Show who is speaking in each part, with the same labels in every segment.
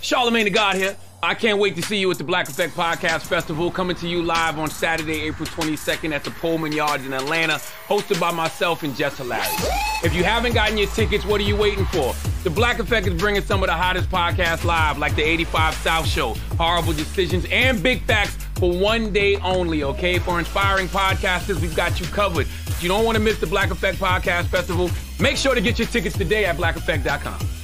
Speaker 1: Charlemagne the God here. I can't wait to see you at the Black Effect Podcast Festival coming to you live on Saturday, April 22nd at the Pullman Yards in Atlanta, hosted by myself and Jess Hilarious. If you haven't gotten your tickets, what are you waiting for? The Black Effect is bringing some of the hottest podcasts live, like the 85 South Show, Horrible Decisions, and Big Facts for one day only, okay? For inspiring podcasters, we've got you covered. If you don't want to miss the Black Effect Podcast Festival, make sure to get your tickets today at blackeffect.com.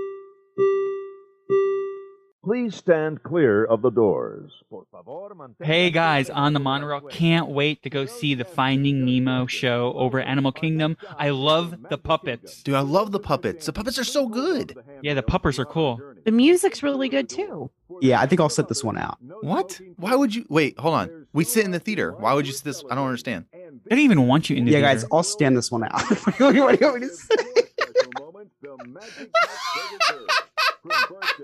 Speaker 2: Please stand clear of the doors.
Speaker 3: Hey guys, on the monorail, can't wait to go see the Finding Nemo show over at Animal Kingdom. I love the puppets.
Speaker 4: Dude, I love the puppets. The puppets are so good.
Speaker 3: Yeah, the puppers are cool.
Speaker 5: The music's really good too.
Speaker 6: Yeah, I think I'll sit this one out.
Speaker 4: What? Why would you wait? Hold on. We sit in the theater. Why would you sit this? I don't understand.
Speaker 3: They don't even want you in the
Speaker 6: Yeah,
Speaker 3: theater.
Speaker 6: guys, I'll stand this one out. what do you want me to say?
Speaker 3: Welcome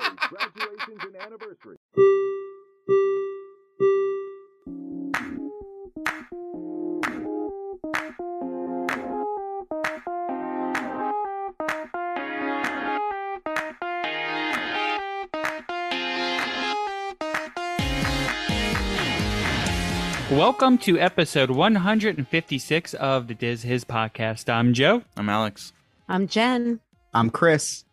Speaker 3: to episode 156 of the Diz Hiz podcast. I'm Joe.
Speaker 4: I'm Alex.
Speaker 5: I'm Jen.
Speaker 6: I'm Chris.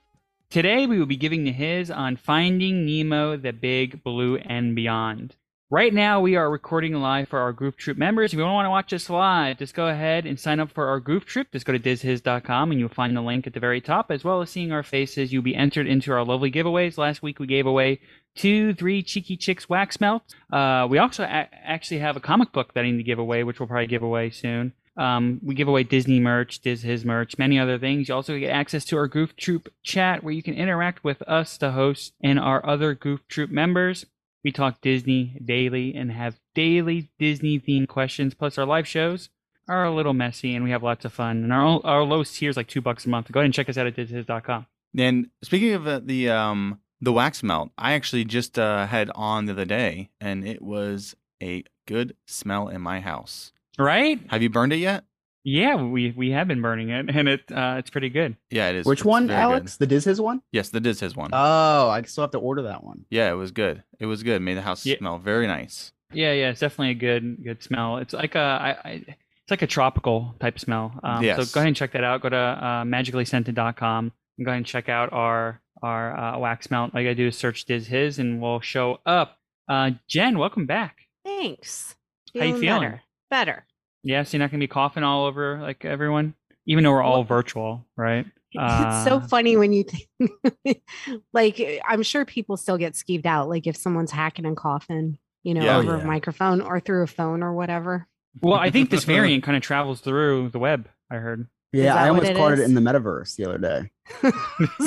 Speaker 3: Today we will be giving the hiz on Finding Nemo, the Big Blue and Beyond. Right now we are recording live for our Goof Troop members. If you want to watch us live, just go ahead and sign up for our Goof Troop. Just go to dizhiz.com and you'll find the link at the very top. As well as seeing our faces, you'll be entered into our lovely giveaways. Last week we gave away two, three Cheeky Chicks wax melts. Uh, we also a- actually have a comic book that I need to give away, which we'll probably give away soon. Um, we give away Disney merch, Diz Hiz merch, many other things. You also get access to our Goof Troop chat where you can interact with us, the host, and our other Goof Troop members. We talk Disney daily and have daily Disney themed questions. Plus, our live shows are a little messy and we have lots of fun. And our our lowest tier is like two bucks a month. Go ahead and check us out at dizhiz.com.
Speaker 4: And speaking of uh, the um the wax melt, I actually just uh, had on the other day, and it was a good smell in my house.
Speaker 3: Right?
Speaker 4: Have you burned it yet?
Speaker 3: Yeah, we we have been burning it, and it uh, it's pretty good.
Speaker 4: Yeah, it is.
Speaker 6: Which one,
Speaker 4: very good.
Speaker 6: Alex? The Diz Hiz one?
Speaker 4: Yes, the Diz Hiz one.
Speaker 6: Oh, I still have to order that one.
Speaker 4: yeah, it was good. It was good. Made the house
Speaker 3: Yeah.
Speaker 4: smell very nice.
Speaker 3: Yeah, yeah, it's definitely a good good smell. It's like a I, I, it's like a tropical type smell. Um,
Speaker 4: Yes.
Speaker 3: So go ahead and check that out. Go to uh, magicallyscented.com and go ahead and check out our our uh, wax melt. All you gotta do is search Diz Hiz, and we'll show up. Uh, Jen, welcome back.
Speaker 5: Thanks.
Speaker 3: How you feeling?
Speaker 5: Better. Better.
Speaker 3: Yeah, so you're not gonna be coughing all over like everyone, even though we're all
Speaker 5: Well-
Speaker 3: virtual, right?
Speaker 5: it's so
Speaker 3: Uh,
Speaker 5: funny when you think, like, I'm sure people still get skeeved out, like if someone's hacking and coughing, you know,
Speaker 4: Yeah.
Speaker 5: over
Speaker 6: Oh, yeah.
Speaker 5: a microphone or through a phone or whatever.
Speaker 3: Well, I think this variant kind of travels through the web. I heard.
Speaker 6: Yeah, I almost
Speaker 5: it
Speaker 6: caught it in the metaverse the other day.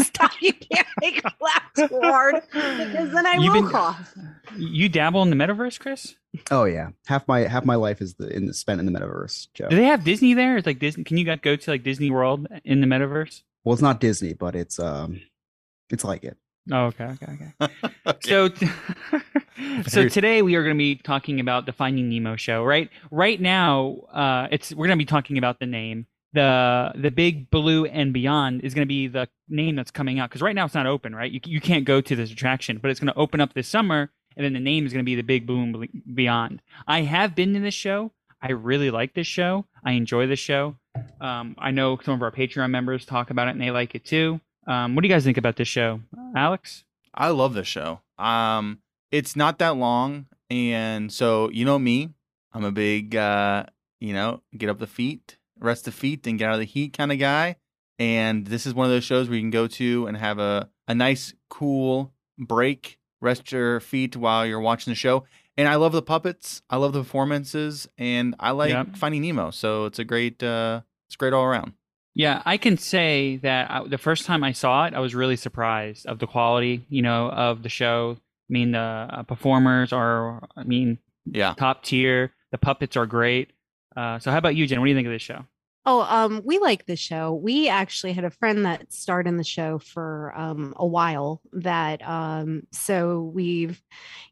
Speaker 5: Stop! You can't make laugh too hard because then I
Speaker 3: You've
Speaker 5: will
Speaker 3: been-
Speaker 5: cough.
Speaker 3: You dabble in the metaverse, Chris?
Speaker 6: Oh yeah, half my half my life is the, in the, spent in the metaverse. Joe.
Speaker 3: Do they have Disney there? It's like Disney. Can you guys go to like Disney World in the metaverse?
Speaker 6: Well, it's not Disney, but it's um, it's like it.
Speaker 3: Oh, okay, okay, okay.
Speaker 4: Okay.
Speaker 3: So, so today we are going to be talking about the Finding Nemo show. Right, right now, uh, it's we're going to be talking about the name. The the Big Blue and Beyond is going to be the name that's coming out because right now it's not open. Right, you you can't go to this attraction, but it's going to open up this summer, and then the name is going to be the Big Blue and Beyond. I have been to this show. I really like this show. I enjoy this show. Um, I know some of our Patreon members talk about it and they like it too. Um, what do you guys think about this show, Alex?
Speaker 4: I love this show. Um, it's not that long, and so you know me, I'm a big, uh, you know, get up the feet, rest the feet, and get out of the heat kind of guy. And this is one of those shows where you can go to and have a a nice, cool break, rest your feet while you're watching the show. And I love the puppets, I love the performances, and I like
Speaker 3: Yep.
Speaker 4: Finding Nemo. So it's a great, uh, it's great all around.
Speaker 3: Yeah, I can say that I, the first time I saw it, I was really surprised of the quality, you know, of the show. I mean, the uh, performers are, I mean,
Speaker 4: Yeah.
Speaker 3: top tier. The puppets are great. Uh, so, how about you, Jen? What do you think of this show?
Speaker 5: Oh, um, we like the show. We actually had a friend that starred in the show for um a while. That um, so we've,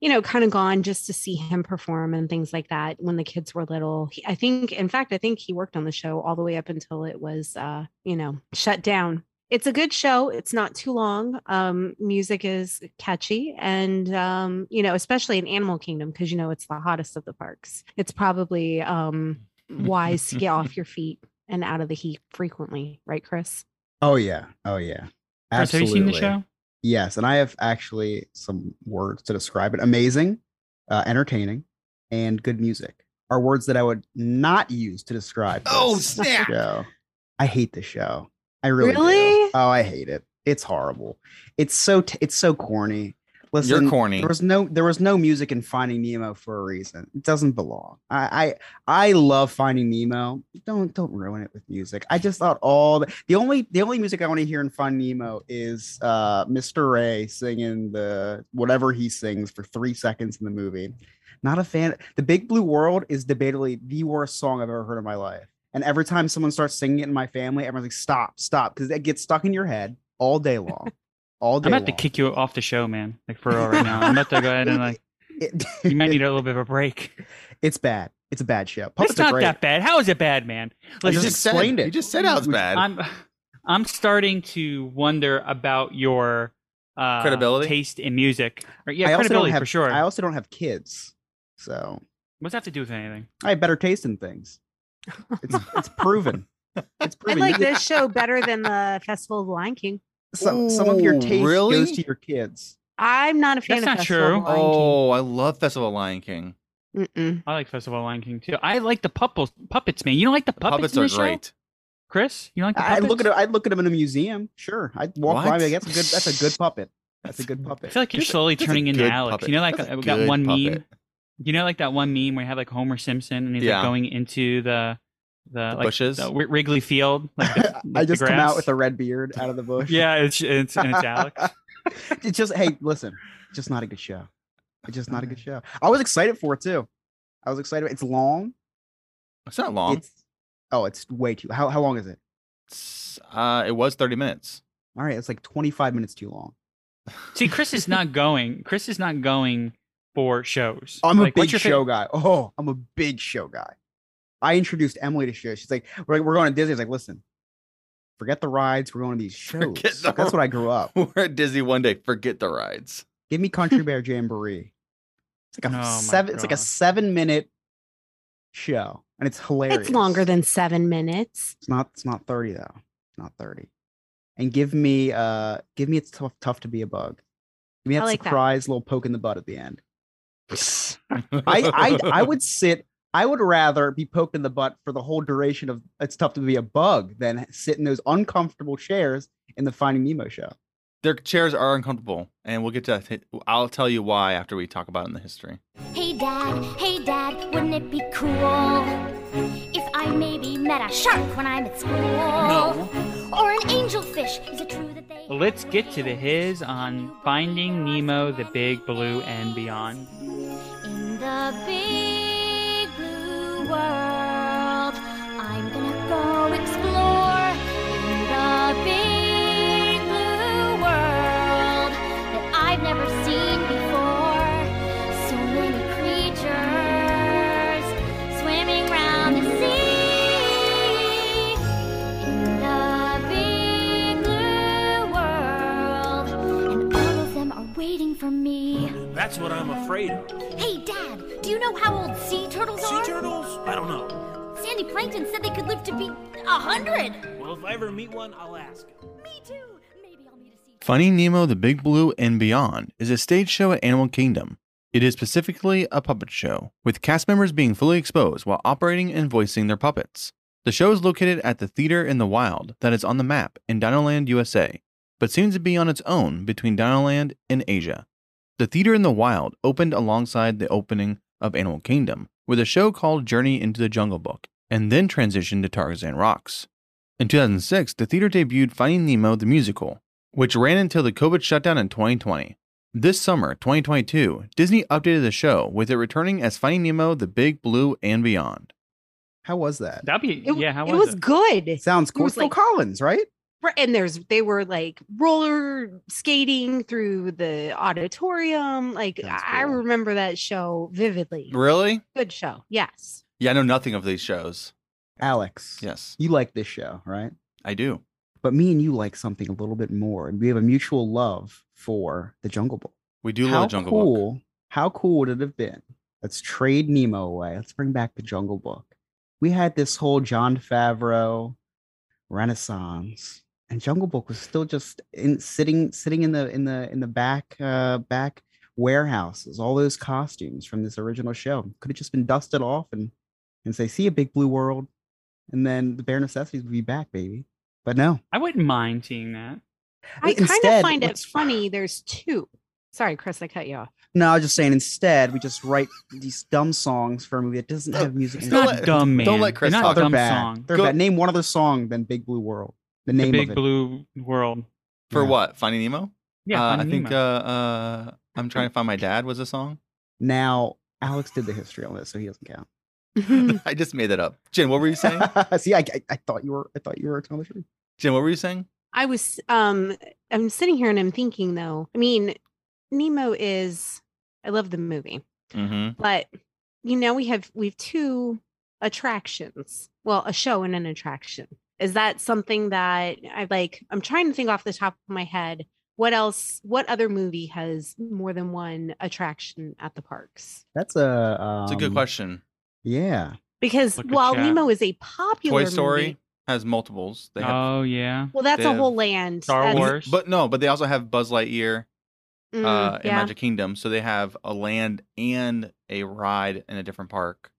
Speaker 5: you know, kind of gone just to see him perform and things like that when the kids were little. He, I think, in fact, I think he worked on the show all the way up until it was, uh, you know, shut down. it's a good show. It's not too long. Um, music is catchy, and um, you know, especially in Animal Kingdom, because you know it's the hottest of the parks. It's probably um wise to get off your feet and out of the heat frequently, right, Chris?
Speaker 6: Oh yeah. Oh yeah.
Speaker 3: Chris, have you seen the show?
Speaker 6: Yes, and I have actually some words to describe it. Amazing, uh, entertaining, and good music are words that I would not use to describe.
Speaker 4: Oh, snap.
Speaker 6: Show. I hate the show. I really, do. Oh, I hate it. It's horrible. It's so t- it's so corny. Listen, You're
Speaker 4: corny.
Speaker 6: There was no there was no music in Finding Nemo for a reason. It doesn't belong. I I, I love Finding Nemo. Don't don't ruin it with music. I just thought all the, the only the only music I want to hear in Finding Nemo is uh Mr. Ray singing the whatever he sings for three seconds in the movie. Not a fan. The Big Blue World is debatably the worst song I've ever heard in my life. And every time someone starts singing it in my family, everyone's like, "Stop, stop," because it gets stuck in your head all day long. All day.
Speaker 3: I'm about to kick you off the show, man. Like for real right now. I'm about to go ahead and like
Speaker 6: It-
Speaker 3: you might need a little bit of a break.
Speaker 6: It's bad. It's a bad show. Puppets
Speaker 3: it's not that bad. How is it bad, man?
Speaker 6: I
Speaker 3: Listen,
Speaker 6: just explained
Speaker 4: said,
Speaker 6: it.
Speaker 4: You just said how it's bad.
Speaker 3: I'm I'm starting to wonder about your uh,
Speaker 4: Credibility?
Speaker 3: taste in music. Or, yeah,
Speaker 6: I also don't
Speaker 3: credibility
Speaker 6: have,
Speaker 3: for sure.
Speaker 6: I also don't have kids, so
Speaker 3: What's that have to do with anything?
Speaker 6: I have better taste in things. It's it's proven. It's
Speaker 5: I like this show better than the Festival of the Lion King.
Speaker 6: Some, some of your taste
Speaker 4: really?
Speaker 6: goes to your kids.
Speaker 5: I'm not a fan
Speaker 3: That's
Speaker 5: of
Speaker 3: not
Speaker 5: Festival
Speaker 3: true.
Speaker 5: of Lion
Speaker 4: oh, I love Festival of Lion King.
Speaker 5: King. Mm-mm.
Speaker 3: I like Festival of Lion King too. I like the puppets, puppets, man. You don't like the
Speaker 4: The
Speaker 3: puppets,
Speaker 4: puppets
Speaker 3: in
Speaker 4: are
Speaker 3: the show?
Speaker 4: great.
Speaker 3: Chris? You don't like the
Speaker 6: I'd
Speaker 3: puppets?
Speaker 6: look at I'd look at them in a museum. Sure, I'd walk by.
Speaker 4: What?
Speaker 6: Me. That's a good. That's a good puppet. That's a good puppet.
Speaker 3: I feel like you're slowly
Speaker 4: that's
Speaker 3: turning into Alex.
Speaker 4: puppet.
Speaker 3: You know, like
Speaker 4: That's a
Speaker 3: that
Speaker 4: good
Speaker 3: one meme. You know, like that one meme where you have like Homer Simpson and he's
Speaker 4: Yeah.
Speaker 3: like going into the the,
Speaker 4: The
Speaker 3: like,
Speaker 4: bushes?
Speaker 3: the Wrigley Field. Like the,
Speaker 6: I
Speaker 3: like the
Speaker 6: just come out with a red beard out of the bush.
Speaker 3: yeah, it's it's and it's Alex.
Speaker 6: it's just hey, listen, just not a good show. It's just not a good show. I was excited for it too. I was excited. It's long.
Speaker 4: It's not long.
Speaker 6: It's oh, it's way too. How how long is it?
Speaker 4: It's, uh, it was 30 minutes.
Speaker 6: All right, it's like 25 minutes too long.
Speaker 3: See, Chris is not going. Chris is not going for shows.
Speaker 6: I'm a
Speaker 3: Like, what's
Speaker 6: big
Speaker 3: your fa-
Speaker 6: show guy. Oh, I'm a big show guy. I introduced Emily to shows. She's like, we're, we're going to Disney. I was like, listen, forget the rides. We're going to these shows.
Speaker 4: The
Speaker 6: That's what I grew up.
Speaker 4: We're at Disney one day. Forget the rides.
Speaker 6: Give me Country Bear Jamboree. It's like a
Speaker 3: Oh my
Speaker 6: seven. It's like a seven minute show, and it's hilarious.
Speaker 5: It's longer than seven minutes.
Speaker 6: It's not. It's not thirty though. It's not thirty. And give me, uh, give me it's tough, tough to be a bug. Give me that
Speaker 5: like that.
Speaker 6: surprise little poke in the butt at the end. I, I, I would sit. I would rather be poked in the butt for the whole duration of it's tough to be a bug than sit in those uncomfortable chairs in the Finding Nemo show.
Speaker 4: Their chairs are uncomfortable, and we'll get to. I'll tell you why after we talk about it in the history.
Speaker 7: Hey dad, hey dad, wouldn't it be cool if I maybe met a shark when I'm at school? No. Or an angelfish? Is it true that they?
Speaker 3: Let's get to the hiz on Finding Nemo, the Big Blue, and Beyond.
Speaker 7: In the big blue world, waiting for me.
Speaker 8: That's what I'm afraid of.
Speaker 7: Hey, Dad, do you know how old sea turtles
Speaker 8: Sea
Speaker 7: are?
Speaker 8: Sea turtles? I don't know.
Speaker 7: Sandy Plankton said they could live to be a hundred.
Speaker 8: Well, if I ever meet one, I'll ask.
Speaker 7: Me too. Maybe I'll meet a sea.
Speaker 4: Finding Nemo, the Big Blue, and Beyond is a stage show at Animal Kingdom. It is specifically a puppet show, with cast members being fully exposed while operating and voicing their puppets. The show is located at the Theater in the Wild that is on the map in Dinoland, USA, but seems to be on its own between Dinoland and Asia. The Theater in the Wild opened alongside the opening of Animal Kingdom with a show called Journey into the Jungle Book, and then transitioned to Tarzan Rocks. In 2006, the theater debuted Finding Nemo the musical, which ran until the COVID shutdown in 2020. This summer, 2022, Disney updated the show with it returning as Finding Nemo the Big Blue and Beyond.
Speaker 6: How was that?
Speaker 3: That'd be
Speaker 5: It,
Speaker 3: yeah. How
Speaker 5: it
Speaker 3: was,
Speaker 5: was good.
Speaker 6: Sounds cool.
Speaker 5: was
Speaker 6: Phil
Speaker 5: like-
Speaker 6: Collins, right?
Speaker 5: Right, And there's they were like roller skating through the auditorium. Like
Speaker 6: That's
Speaker 5: I remember that show vividly.
Speaker 4: Really?
Speaker 5: Good show. Yes.
Speaker 4: Yeah, I know nothing of these shows.
Speaker 6: Alex.
Speaker 4: Yes,
Speaker 6: You like this show, right?
Speaker 4: I do.
Speaker 6: but me and you like something a little bit more, and we have a mutual love for the Jungle Book.
Speaker 4: We do
Speaker 6: how
Speaker 4: love Jungle Book.
Speaker 6: How cool would it have been? Let's trade Nemo away. Let's bring back the Jungle Book. We had this whole Jon Favreau renaissance, and Jungle Book was still just in sitting sitting in the in the in the back uh back warehouses. All those costumes from this original show could have just been dusted off and and say, "See a big blue world," and then the bare necessities would be back, baby. But no,
Speaker 3: I wouldn't mind seeing that.
Speaker 5: I kind of find it funny. There's two. Sorry, Chris, I cut you off.
Speaker 6: No, I was just saying. Instead, we just write these dumb songs for a movie that doesn't have music.
Speaker 3: It's
Speaker 4: Don't
Speaker 6: it.
Speaker 4: let-
Speaker 3: dumb, man.
Speaker 4: don't let Chris
Speaker 3: They're
Speaker 4: talk.
Speaker 3: not
Speaker 6: They're
Speaker 3: dumb
Speaker 6: bad.
Speaker 3: song.
Speaker 6: They're
Speaker 4: Go-
Speaker 6: bad. Name one other song than Big Blue World. The
Speaker 3: The
Speaker 6: name
Speaker 3: big
Speaker 6: of it.
Speaker 3: blue world.
Speaker 4: For
Speaker 6: Yeah.
Speaker 4: what? Finding Nemo?
Speaker 3: Yeah,
Speaker 4: uh, I
Speaker 3: Finding
Speaker 4: think uh, uh, I'm trying to find my dad was a song.
Speaker 6: Now, Alex did the history on this, so he doesn't count.
Speaker 4: I just made that up. Jen, what were you saying?
Speaker 6: See, I, I, I thought you were. I thought you were telling the truth.
Speaker 4: Jen, what were you saying?
Speaker 5: I was um I'm sitting here and I'm thinking though. I mean, Nemo is I love the movie,
Speaker 4: Mm-hmm.
Speaker 5: but you know we have we've two attractions. Well, a show and an attraction. Is that something that I like? I'm trying to think off the top of my head. What else? What other movie has more than one attraction at the parks?
Speaker 6: That's a. Um,
Speaker 4: It's a good question.
Speaker 6: Yeah.
Speaker 5: Because
Speaker 3: Look
Speaker 5: while
Speaker 3: chat.
Speaker 5: Nemo is a popular
Speaker 4: Toy Story
Speaker 5: movie,
Speaker 4: has multiples. They have,
Speaker 3: Oh yeah.
Speaker 5: well, that's a whole land.
Speaker 3: Star
Speaker 5: That's-
Speaker 3: Wars.
Speaker 4: but no, but they also have Buzz Lightyear
Speaker 5: Mm,
Speaker 4: uh, in
Speaker 5: yeah.
Speaker 4: Magic Kingdom, so they have a land and a ride in a different park.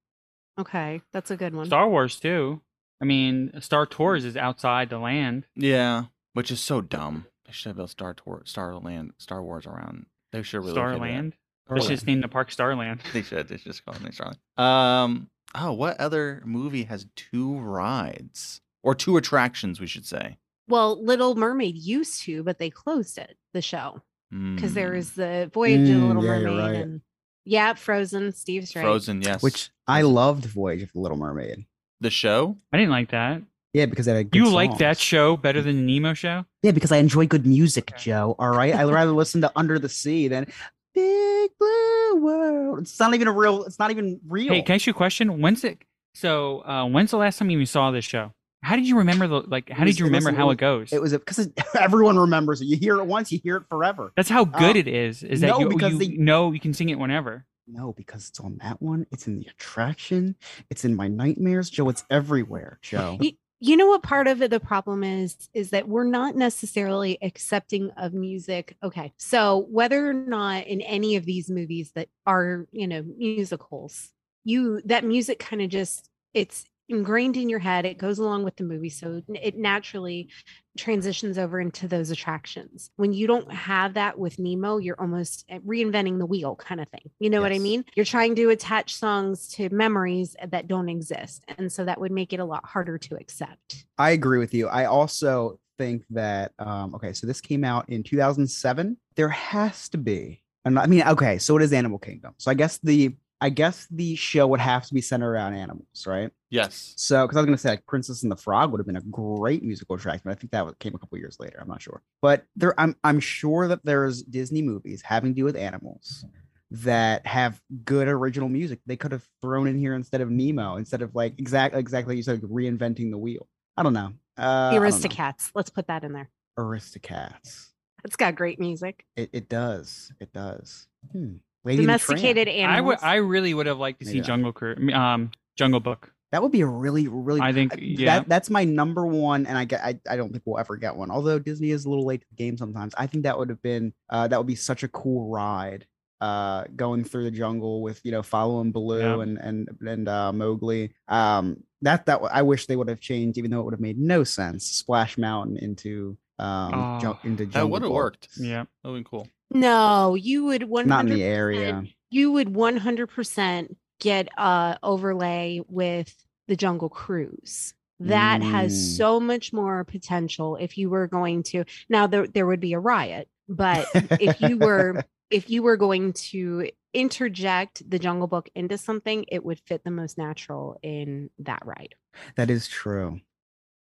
Speaker 5: Okay, that's a good one.
Speaker 3: Star Wars too. I mean, Star Tours is outside the land.
Speaker 4: Yeah, which is so dumb. They should have built Star Tour, Star Land, Star Wars around. They should really look into that.
Speaker 3: Starland.
Speaker 4: Or
Speaker 3: They
Speaker 4: what?
Speaker 3: should just name the park Starland.
Speaker 4: They should. They should just call it Starland. Um. Oh, what other movie has two rides or two attractions? We should say.
Speaker 5: Well, Little Mermaid used to, but they closed it, the show, because there
Speaker 4: Hmm.
Speaker 5: is the Voyage of the
Speaker 6: Mm,
Speaker 5: Little
Speaker 6: yeah,
Speaker 5: Mermaid
Speaker 6: right.
Speaker 5: and yeah, Frozen. Steve's right.
Speaker 4: Frozen. Yes.
Speaker 6: Which I loved Voyage of the Little Mermaid.
Speaker 4: The show?
Speaker 3: I didn't like that.
Speaker 6: Yeah, because I had good
Speaker 3: You like that show better than the Nemo show?
Speaker 6: Yeah, because I enjoy good music,
Speaker 3: Okay.
Speaker 6: Joe. All right, I'd rather listen to Under the Sea than Big Blue World. It's not even a real. It's not even real.
Speaker 3: Hey, can I ask you a question? When's it? So, uh, when's the last time you saw this show? How did you remember the like? How
Speaker 6: It
Speaker 3: did
Speaker 6: was-
Speaker 3: you
Speaker 6: it
Speaker 3: remember
Speaker 6: was-
Speaker 3: how it goes?
Speaker 6: It was because everyone remembers it. You hear it once, you hear it forever.
Speaker 3: That's how good
Speaker 6: Uh,
Speaker 3: it is. Is that
Speaker 6: no,
Speaker 3: you,
Speaker 6: because
Speaker 3: you
Speaker 6: they-
Speaker 3: know you can sing it whenever.
Speaker 6: No, because it's on that one. It's in the attraction. It's in my nightmares, Joe. It's everywhere, Joe.
Speaker 5: You, know what part of it the problem is is that we're not necessarily accepting of music. Okay. So whether or not in any of these movies that are, you know, musicals, you that music kind of just it's ingrained in your head. It goes along with the movie. So it naturally transitions over into those attractions. When you don't have that with Nemo, you're almost eh, reinventing the wheel kind of thing. You know what I mean? You're trying to attach songs to memories that don't exist. And so that would make it a lot harder to accept.
Speaker 6: I agree with you. I also think that um, okay, so this came out in 2007. There has to be, and I mean, okay, so it is Animal Kingdom. So I guess the I guess the show would have to be centered around animals, right?
Speaker 4: Yes.
Speaker 6: So, because I was gonna say like Princess and the Frog would have been a great musical track, but I think that came a couple years later. I'm not sure, but there, I'm I'm sure that there's Disney movies having to do with animals that have good original music. They could have thrown in here instead of Nemo, instead of like exactly exactly like you said, reinventing the wheel. I don't know. Uh,
Speaker 5: the
Speaker 6: I don't know.
Speaker 5: Aristocats. Let's put that in there.
Speaker 6: Aristocats.
Speaker 5: It's got great music.
Speaker 6: It, it does. It does. Hmm. Lady and the Tramp.
Speaker 5: Domesticated
Speaker 3: I
Speaker 5: animals.
Speaker 3: would. I really would have liked to see
Speaker 6: Maybe not.
Speaker 3: Jungle Cru- um, Jungle Book.
Speaker 6: That would be a really, really.
Speaker 3: I think, yeah.
Speaker 6: That, that's my number one, and I get. I, I don't think we'll ever get one. Although Disney is a little late to the game sometimes. I think that would have been. Uh, that would be such a cool ride. Uh, going through the jungle with you know following Baloo
Speaker 3: Yeah.
Speaker 6: and and and uh, Mowgli. Um, that that I wish they would have changed, even though it would have made no sense. Splash Mountain into um ju-
Speaker 3: Oh,
Speaker 6: into
Speaker 4: That would have worked.
Speaker 3: Yeah.
Speaker 4: That would be cool.
Speaker 5: No, you would one
Speaker 6: Not in the area.
Speaker 5: You would one hundred percent get uh overlay with the Jungle Cruise. That
Speaker 6: Mm.
Speaker 5: has so much more potential if you were going to now there there would be a riot, but if you were if you were going to interject the Jungle Book into something, it would fit the most natural in that ride.
Speaker 6: That is true.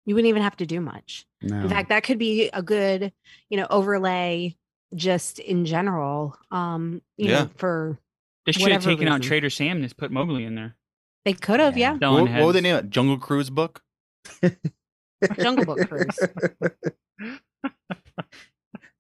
Speaker 5: You wouldn't even have to do much.
Speaker 6: No.
Speaker 5: In fact, that could be a good, you know, overlay just in general. Um, you
Speaker 4: Yeah.
Speaker 5: know, for
Speaker 3: They should have
Speaker 5: Whatever
Speaker 3: taken out. Trader Sam and just put Mowgli in there.
Speaker 5: they could have,
Speaker 6: Yeah.
Speaker 5: yeah.
Speaker 4: What, what would they name it? Jungle Cruise book?
Speaker 5: Jungle Book Cruise.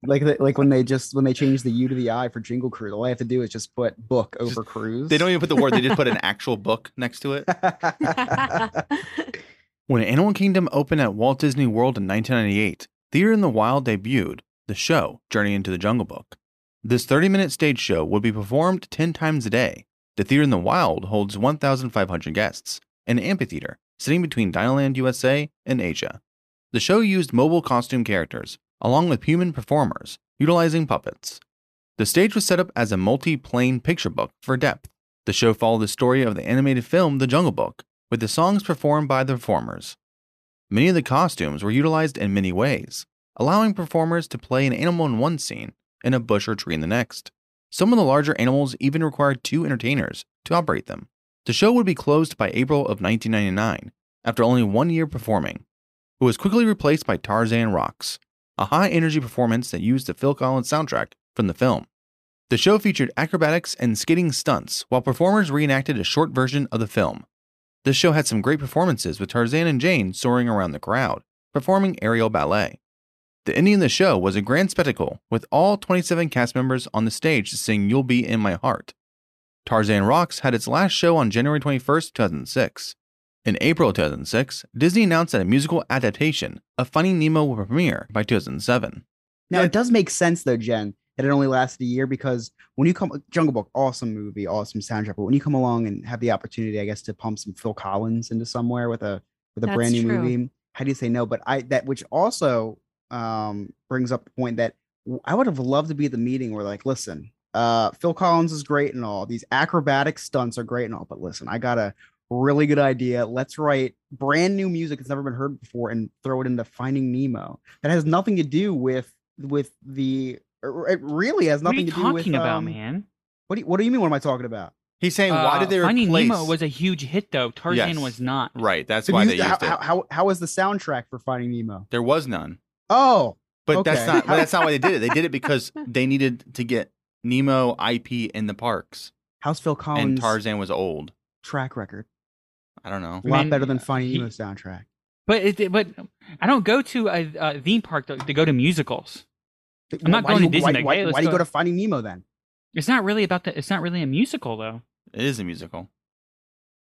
Speaker 6: like the, like when they just when they change the U to the I for Jingle Cruise, all I have to do is just put book over cruise.
Speaker 4: They don't even put the word; they just put an actual book next to it. When Animal Kingdom opened at Walt Disney World in 1998, Theater in the Wild debuted the show Journey into the Jungle Book. This 30 minute stage show would be performed 10 times a day. The Theater in the Wild holds 1,500 guests, an amphitheater sitting between Dinoland USA and Asia. The show used mobile costume characters, along with human performers, utilizing puppets. The stage was set up as a multi plane picture book for depth. The show followed the story of the animated film The Jungle Book, with the songs performed by the performers. Many of the costumes were utilized in many ways, allowing performers to play an animal in one scene and a bush or tree in the next. Some of the larger animals even required two entertainers to operate them. The show would be closed by April of 1999 after only one year performing. It was quickly replaced by Tarzan Rocks, a high energy performance that used the Phil Collins soundtrack from the film. The show featured acrobatics and skating stunts while performers reenacted a short version of the film. This show had some great performances with Tarzan and Jane soaring around the crowd, performing aerial ballet. The ending of the show was a grand spectacle with all 27 cast members on the stage to sing You'll Be in My Heart. Tarzan Rocks had its last show on January 21st, 2006. In April 2006, Disney announced that a musical adaptation of Finding Nemo will premiere by 2007.
Speaker 6: Now it does make sense though, Jen, that it only lasted a year because when you come Jungle Book, awesome movie, awesome soundtrack. But when you come along and have the opportunity, I guess, to pump some Phil Collins into somewhere with a with a
Speaker 5: That's
Speaker 6: brand new
Speaker 5: true.
Speaker 6: movie, how do you say no? But I that which also um brings up the point that I would have loved to be at the meeting where like, listen, uh Phil Collins is great and all, these acrobatic stunts are great and all, but listen, I got a really good idea. Let's write brand new music that's never been heard before and throw it into Finding Nemo. That has nothing to do with with the it really has
Speaker 3: What are
Speaker 6: nothing
Speaker 3: you
Speaker 6: to do with
Speaker 3: talking about,
Speaker 6: um,
Speaker 3: man?
Speaker 6: What do you, what do you mean? What am I talking about?
Speaker 4: He's saying, why did they
Speaker 3: Uh, Finding
Speaker 4: replace?
Speaker 3: Nemo was a huge hit, though. Tarzan
Speaker 4: Yes.
Speaker 3: was not.
Speaker 4: right, that's
Speaker 6: The
Speaker 4: why
Speaker 6: mus-
Speaker 4: they
Speaker 6: how,
Speaker 4: it.
Speaker 6: how, how how was the soundtrack for Finding Nemo?
Speaker 4: there was none,
Speaker 6: Oh,
Speaker 4: but that's not. But that's not why they did it. They did it because they needed to get Nemo IP in the parks,
Speaker 6: how's Phil
Speaker 4: and Tarzan was old.
Speaker 6: track record?
Speaker 4: I don't know.
Speaker 6: A lot
Speaker 3: mean,
Speaker 6: better than Finding
Speaker 3: he-
Speaker 6: Nemo soundtrack.
Speaker 3: But it, but I don't go to a, a theme park to, to go to musicals. I'm not
Speaker 6: Why
Speaker 3: going
Speaker 6: do
Speaker 3: to
Speaker 6: you- Why,
Speaker 3: Disney.
Speaker 6: why, why do you
Speaker 3: go-
Speaker 6: go to Finding Nemo then?
Speaker 3: It's not really about the. It's not really a musical, though.
Speaker 4: It is a musical.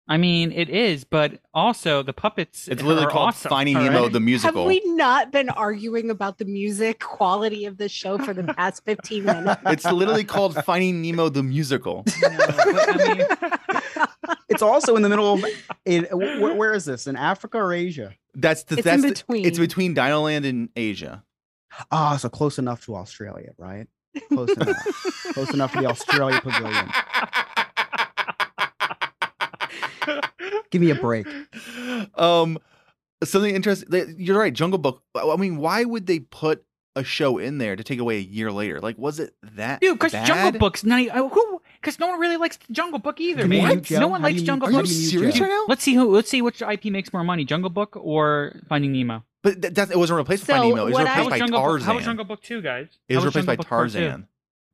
Speaker 3: I mean, it is, but also the puppets.
Speaker 4: It's literally
Speaker 3: are
Speaker 4: called
Speaker 3: awesome,
Speaker 4: Finding
Speaker 3: all
Speaker 4: Nemo
Speaker 3: right?
Speaker 4: the musical.
Speaker 5: Have we not been arguing about the music quality of the show for the past 15 minutes?
Speaker 4: It's literally called Finding Nemo the musical.
Speaker 3: No, but, I mean,
Speaker 6: It's also in the middle of. In, where, where is this? In Africa or Asia?
Speaker 4: That's the
Speaker 5: It's
Speaker 4: that's
Speaker 5: in
Speaker 4: the-
Speaker 5: between.
Speaker 4: it's between Dinoland and Asia.
Speaker 6: Ah, so close enough to Australia, right? Close enough. close enough to the Australia Pavilion. Give me a break.
Speaker 4: um, something interesting. th- You're right. Jungle Book. I mean, why would they put a show in there to take away a year later? Like, was it that?
Speaker 3: dude, because? Jungle Book's not. uh, Who? Because no one really likes Jungle Book either,
Speaker 6: Do
Speaker 3: man.
Speaker 6: mute
Speaker 3: No one
Speaker 6: How
Speaker 3: likes
Speaker 6: you
Speaker 3: Jungle
Speaker 4: Are
Speaker 3: Book.
Speaker 6: how do you
Speaker 4: serious right now?
Speaker 3: Let's see who. Let's see which IP makes more money, Jungle Book or Finding Nemo.
Speaker 4: But that, that, it wasn't replaced by
Speaker 5: So
Speaker 4: Finding Nemo. It was
Speaker 5: what I-
Speaker 4: replaced by
Speaker 3: Jungle Book?
Speaker 4: Tarzan.
Speaker 3: How was Jungle Book Two, guys?
Speaker 4: it
Speaker 3: How
Speaker 4: was replaced by
Speaker 3: Jungle Book
Speaker 4: Tarzan.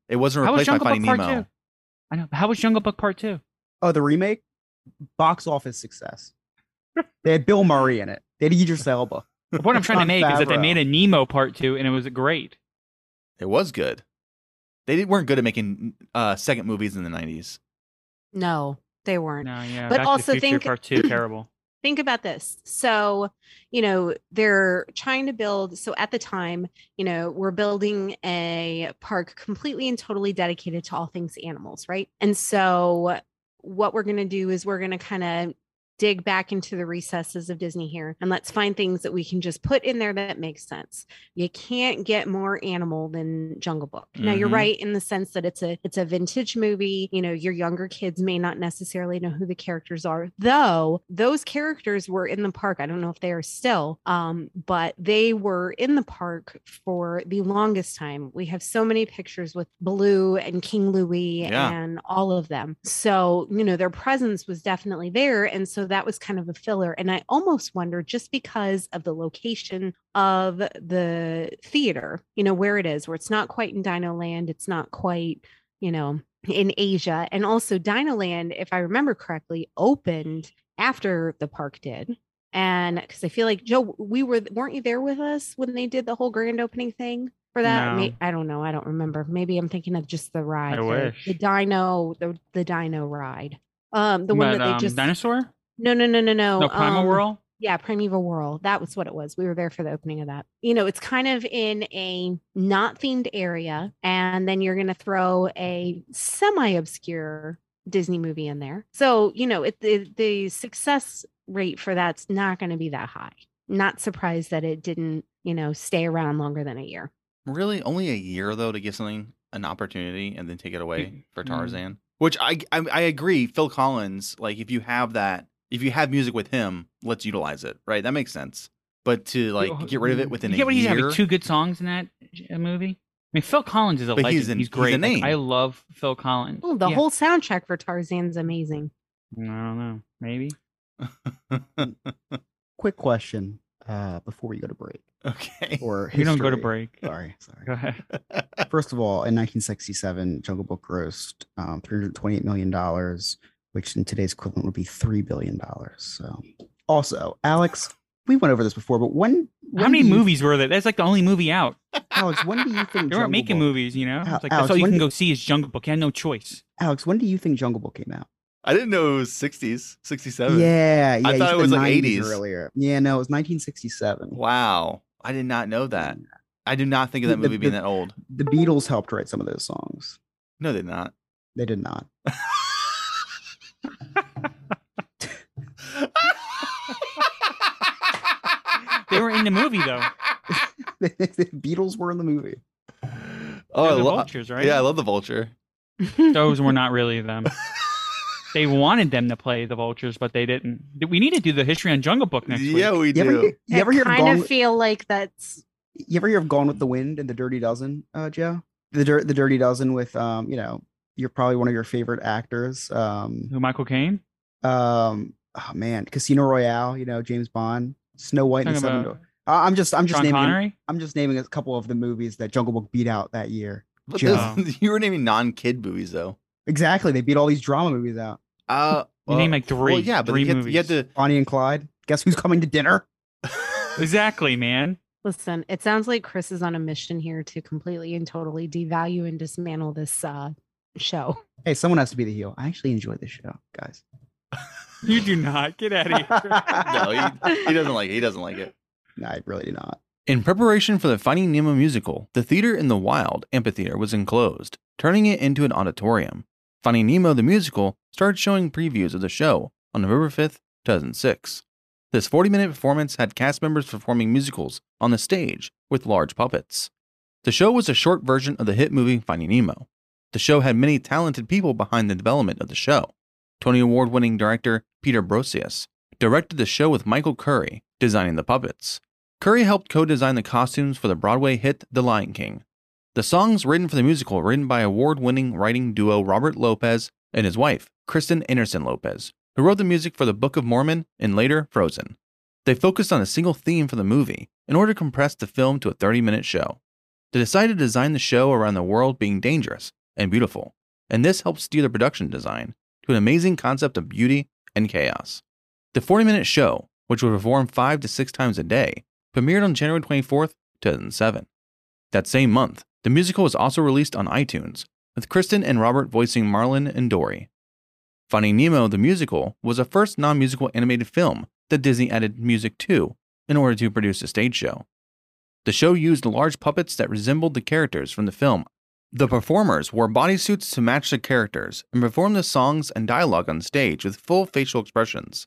Speaker 4: It wasn't
Speaker 3: How was
Speaker 4: replaced by Finding
Speaker 3: Book
Speaker 4: Nemo.
Speaker 3: Two? I know. How was Jungle Book Part Two?
Speaker 6: Oh, the remake? Box office success. They had Bill Murray in it. They had Idris Elba.
Speaker 3: The point I'm trying to
Speaker 6: Jon
Speaker 3: make is that they made a Nemo Part Two, and it was great.
Speaker 4: It was good. They weren't good at making uh, second movies in the 90s.
Speaker 5: no, they weren't.
Speaker 3: No, yeah.
Speaker 5: But
Speaker 3: Back
Speaker 5: also
Speaker 3: to the Future
Speaker 5: think-
Speaker 3: Part Two, terrible.
Speaker 5: think about this. So, you know, they're trying to build. So at the time, you know, we're building a park completely and totally dedicated to all things animals, right? And so, what we're going to do is we're going to kind of dig back into the recesses of Disney here and let's find things that we can just put in there that makes sense. You can't get more animal than Jungle Book. Now you're
Speaker 4: Mhm.
Speaker 5: right in the sense that it's a it's a vintage movie. You know, your younger kids may not necessarily know who the characters are, though those characters were in the park. I don't know if they are still, um, but they were in the park for the longest time. We have so many pictures with Baloo and King Louie
Speaker 4: Yeah.
Speaker 5: and all of them. So, you know, their presence was definitely there. And so that was kind of a filler. And I almost wonder just because of the location of the theater, you know, where it is, where it's not quite in Dino Land, it's not quite, you know, in Asia. And also Dino Land, if I remember correctly, opened after the park did. and because I feel like Joe, we were weren't you there with us when they did the whole grand opening thing for that?
Speaker 3: No.
Speaker 5: I don't know. I don't remember. Maybe I'm thinking of just the ride. The, the Dino, the the Dino ride. Um, the one that they
Speaker 3: um,
Speaker 5: just
Speaker 3: dinosaur.
Speaker 5: No no no no no
Speaker 3: No, Primal
Speaker 5: um,
Speaker 3: Whirl.
Speaker 5: Yeah, Primeval Whirl. That was what it was. We were there for the opening of that. You know, it's kind of in a not themed area, and then you're going to throw a semi obscure Disney movie in there. So, you know, it, the, the success rate for that's not going to be that high. Not surprised that it didn't, you know, stay around longer than a year.
Speaker 4: Really, only a year though to give something an opportunity and then take it away
Speaker 3: Mm,
Speaker 4: for. Tarzan. Which I, I I agree. Phil Collins, like if you have that, if you have music with him, let's utilize it. Right, that makes sense. But to like get rid of it within
Speaker 3: you
Speaker 4: a
Speaker 3: get what he's
Speaker 4: year,
Speaker 3: having two good songs in that uh, movie. I mean, Phil Collins is a
Speaker 4: But
Speaker 3: legend.
Speaker 4: he's
Speaker 3: He's,
Speaker 4: an- he's a
Speaker 3: great. Like,
Speaker 4: name.
Speaker 3: I love Phil Collins.
Speaker 5: Oh, the
Speaker 3: Yeah.
Speaker 5: whole soundtrack for Tarzan's amazing.
Speaker 3: I don't know. Maybe.
Speaker 6: Quick question uh, before we go to break.
Speaker 4: okay.
Speaker 6: Or
Speaker 3: We don't go to break.
Speaker 6: Sorry, sorry.
Speaker 3: Go ahead.
Speaker 6: First of all, in 1967, Jungle Book grossed um, 328 million dollars, which in today's equivalent would be three billion dollars. So, also, Alex, we went over this before, but when,
Speaker 3: How many
Speaker 6: do you-
Speaker 3: movies were there? That's like the only movie out.
Speaker 6: Alex? When do you think
Speaker 3: They
Speaker 6: Jungle
Speaker 3: weren't making
Speaker 6: Book-
Speaker 3: movies, you know.
Speaker 6: Al-
Speaker 3: It's like
Speaker 6: Alex,
Speaker 3: that's all you can
Speaker 6: did-
Speaker 3: go see is Jungle Book. You had no choice.
Speaker 6: Alex, when do you think Jungle Book came out?
Speaker 4: I didn't know it was 60s, 67.
Speaker 6: Yeah, yeah.
Speaker 4: I thought it was like 80s.
Speaker 6: earlier. Yeah, no, it was 1967.
Speaker 4: Wow. I did not know that. I do not think of that
Speaker 6: The-
Speaker 4: movie
Speaker 6: the-
Speaker 4: being that old.
Speaker 6: The Beatles helped write some of those songs.
Speaker 4: No, they did not.
Speaker 6: They did not.
Speaker 3: They were in the movie though.
Speaker 6: the Beatles were in the movie.
Speaker 4: Oh,
Speaker 3: They're
Speaker 4: I
Speaker 3: the
Speaker 4: lo-
Speaker 3: vultures, right?
Speaker 4: Yeah, I love the vulture.
Speaker 3: Those were not really them. They wanted them to play the vultures, but they didn't. We need to do the history on Jungle Book next
Speaker 4: Yeah,
Speaker 3: week.
Speaker 4: we
Speaker 6: You ever,
Speaker 4: do.
Speaker 6: hear- you ever hear
Speaker 5: kind
Speaker 6: Gone
Speaker 5: of
Speaker 6: with,
Speaker 5: feel like that's
Speaker 6: you ever hear of Gone with the Wind and the Dirty Dozen, uh, Joe? The Dir- the Dirty Dozen with um, you know, you're probably one of your favorite actors. Um,
Speaker 3: Who Michael Caine?
Speaker 6: um, oh man, Casino Royale. You know, James Bond, Snow White and the
Speaker 3: Talking
Speaker 6: Seven.
Speaker 3: about
Speaker 6: I- I'm just I'm just
Speaker 3: Sean
Speaker 6: naming
Speaker 3: Connery.
Speaker 6: I'm just naming a couple of the movies that Jungle Book beat out that year.
Speaker 4: But you were naming non-kid movies though.
Speaker 6: Exactly, they beat all these drama movies out.
Speaker 4: Uh,
Speaker 3: You name like three.
Speaker 4: Well, yeah, but
Speaker 3: three
Speaker 4: you, have,
Speaker 3: movies.
Speaker 4: you have to.
Speaker 6: Bonnie and Clyde. Guess who's coming to dinner?
Speaker 3: Exactly, man.
Speaker 5: Listen, it sounds like Chris is on a mission here to completely and totally devalue and dismantle this uh, show.
Speaker 6: Hey, someone has to be the heel. I actually enjoy this show, guys.
Speaker 3: You do not get out of here.
Speaker 4: no, he, he doesn't like it. He doesn't like it.
Speaker 6: No, I really do not.
Speaker 4: In preparation for the Finding Nemo musical, the theater in the Wild amphitheater was enclosed, turning it into an auditorium. Finding Nemo the musical started showing previews of the show on November 5th, 2006. This 40 minute performance had cast members performing musicals on the stage with large puppets. The show was a short version of the hit movie Finding Nemo. The show had many talented people behind the development of the show. Tony Award winning director Peter Brosius directed the show with Michael Curry designing the puppets. Curry helped co design the costumes for the Broadway hit The Lion King. The songs written for the musical were written by award winning writing duo Robert Lopez and his wife, Kristen Anderson Lopez, who wrote the music for the Book of Mormon and later Frozen. They focused on a single theme for the movie in order to compress the film to a 30 minute show. They decided to design the show around the world being dangerous and beautiful, and this helps steer the production design to an amazing concept of beauty and chaos. The 40 minute show, which would perform five to six times a day, premiered on January 24th, 2007. That same month, the musical was also released on iTunes, with Kristen and Robert voicing Marlin and Dory. Finding Nemo the musical was the first non musical animated film that Disney added music to in order to produce a stage show. The show used large puppets that resembled the characters from the film. The performers wore bodysuits to match the characters and performed the songs and dialogue on stage with full facial expressions.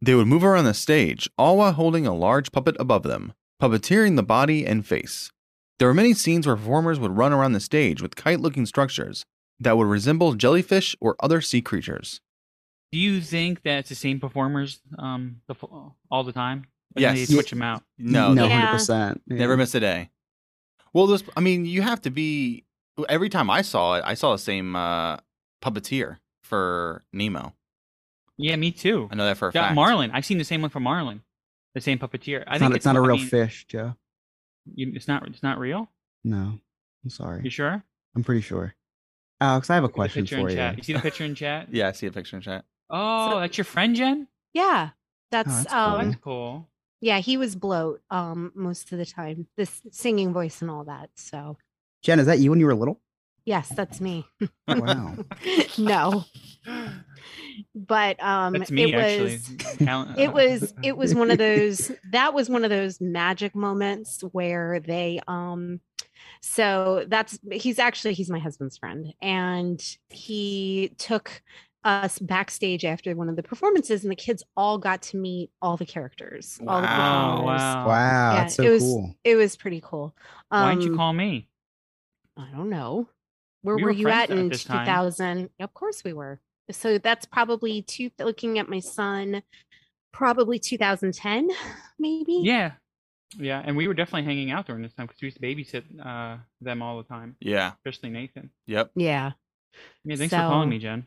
Speaker 4: They would move around the stage, all while holding a large puppet above them, puppeteering the body and face. There were many scenes where performers would run around the stage with kite looking structures that would resemble jellyfish or other sea creatures.
Speaker 3: Do you think that it's the same performers um the, all the time? Or
Speaker 4: Yes.
Speaker 3: They switch them out.
Speaker 4: No,
Speaker 6: no,
Speaker 4: they
Speaker 5: Yeah.
Speaker 6: hundred percent.
Speaker 4: never miss a day. Well, this, I mean, you have to be. Every time I saw it, I saw the same uh, puppeteer for Nemo.
Speaker 3: Yeah, me too.
Speaker 4: I know that for a
Speaker 3: Yeah,
Speaker 4: fact.
Speaker 3: Marlin. I've seen the same one for Marlin. The same puppeteer. I
Speaker 6: It's
Speaker 3: think
Speaker 6: not, it's not a real
Speaker 3: mean,
Speaker 6: fish, Joe.
Speaker 3: You, it's not. It's not real.
Speaker 6: No, I'm sorry.
Speaker 3: You sure?
Speaker 6: I'm pretty sure. Alex, I have a
Speaker 3: Look at the
Speaker 6: question for you.
Speaker 3: chat. You see the picture in chat?
Speaker 4: Yeah, I see a picture in chat.
Speaker 3: Oh,
Speaker 5: So-
Speaker 3: that's your friend, Jen.
Speaker 5: Yeah. That's,
Speaker 6: that's cool.
Speaker 5: um
Speaker 3: That's cool.
Speaker 5: yeah, he was bloat um most of the time. This singing voice and all that. So
Speaker 6: Jen, is that you when you were little?
Speaker 5: yes, that's me.
Speaker 6: Wow.
Speaker 5: no. But um
Speaker 3: That's me
Speaker 5: it was
Speaker 3: Talent-
Speaker 5: it was it was one of those that was one of those magic moments where they um so that's he's actually he's my husband's friend and he took us backstage after one of the performances and the kids all got to meet all the characters all the
Speaker 3: Wow,
Speaker 5: performers.
Speaker 3: wow.
Speaker 6: Wow,
Speaker 5: Yeah,
Speaker 6: that's so
Speaker 5: it was
Speaker 6: cool.
Speaker 5: it was pretty cool
Speaker 3: Why didn't you
Speaker 5: Um,
Speaker 3: call me?
Speaker 5: I don't know where
Speaker 3: We
Speaker 5: were
Speaker 3: were
Speaker 5: you at
Speaker 3: at
Speaker 5: in 2000 of course we were so that's probably two looking at my son probably 2010 maybe
Speaker 3: Yeah. Yeah, and we were definitely hanging out during this time because we used to babysit uh, them all the time,
Speaker 4: Yeah.
Speaker 3: especially Nathan.
Speaker 4: Yep.
Speaker 5: yeah
Speaker 3: Yeah, thanks for calling me, Jen.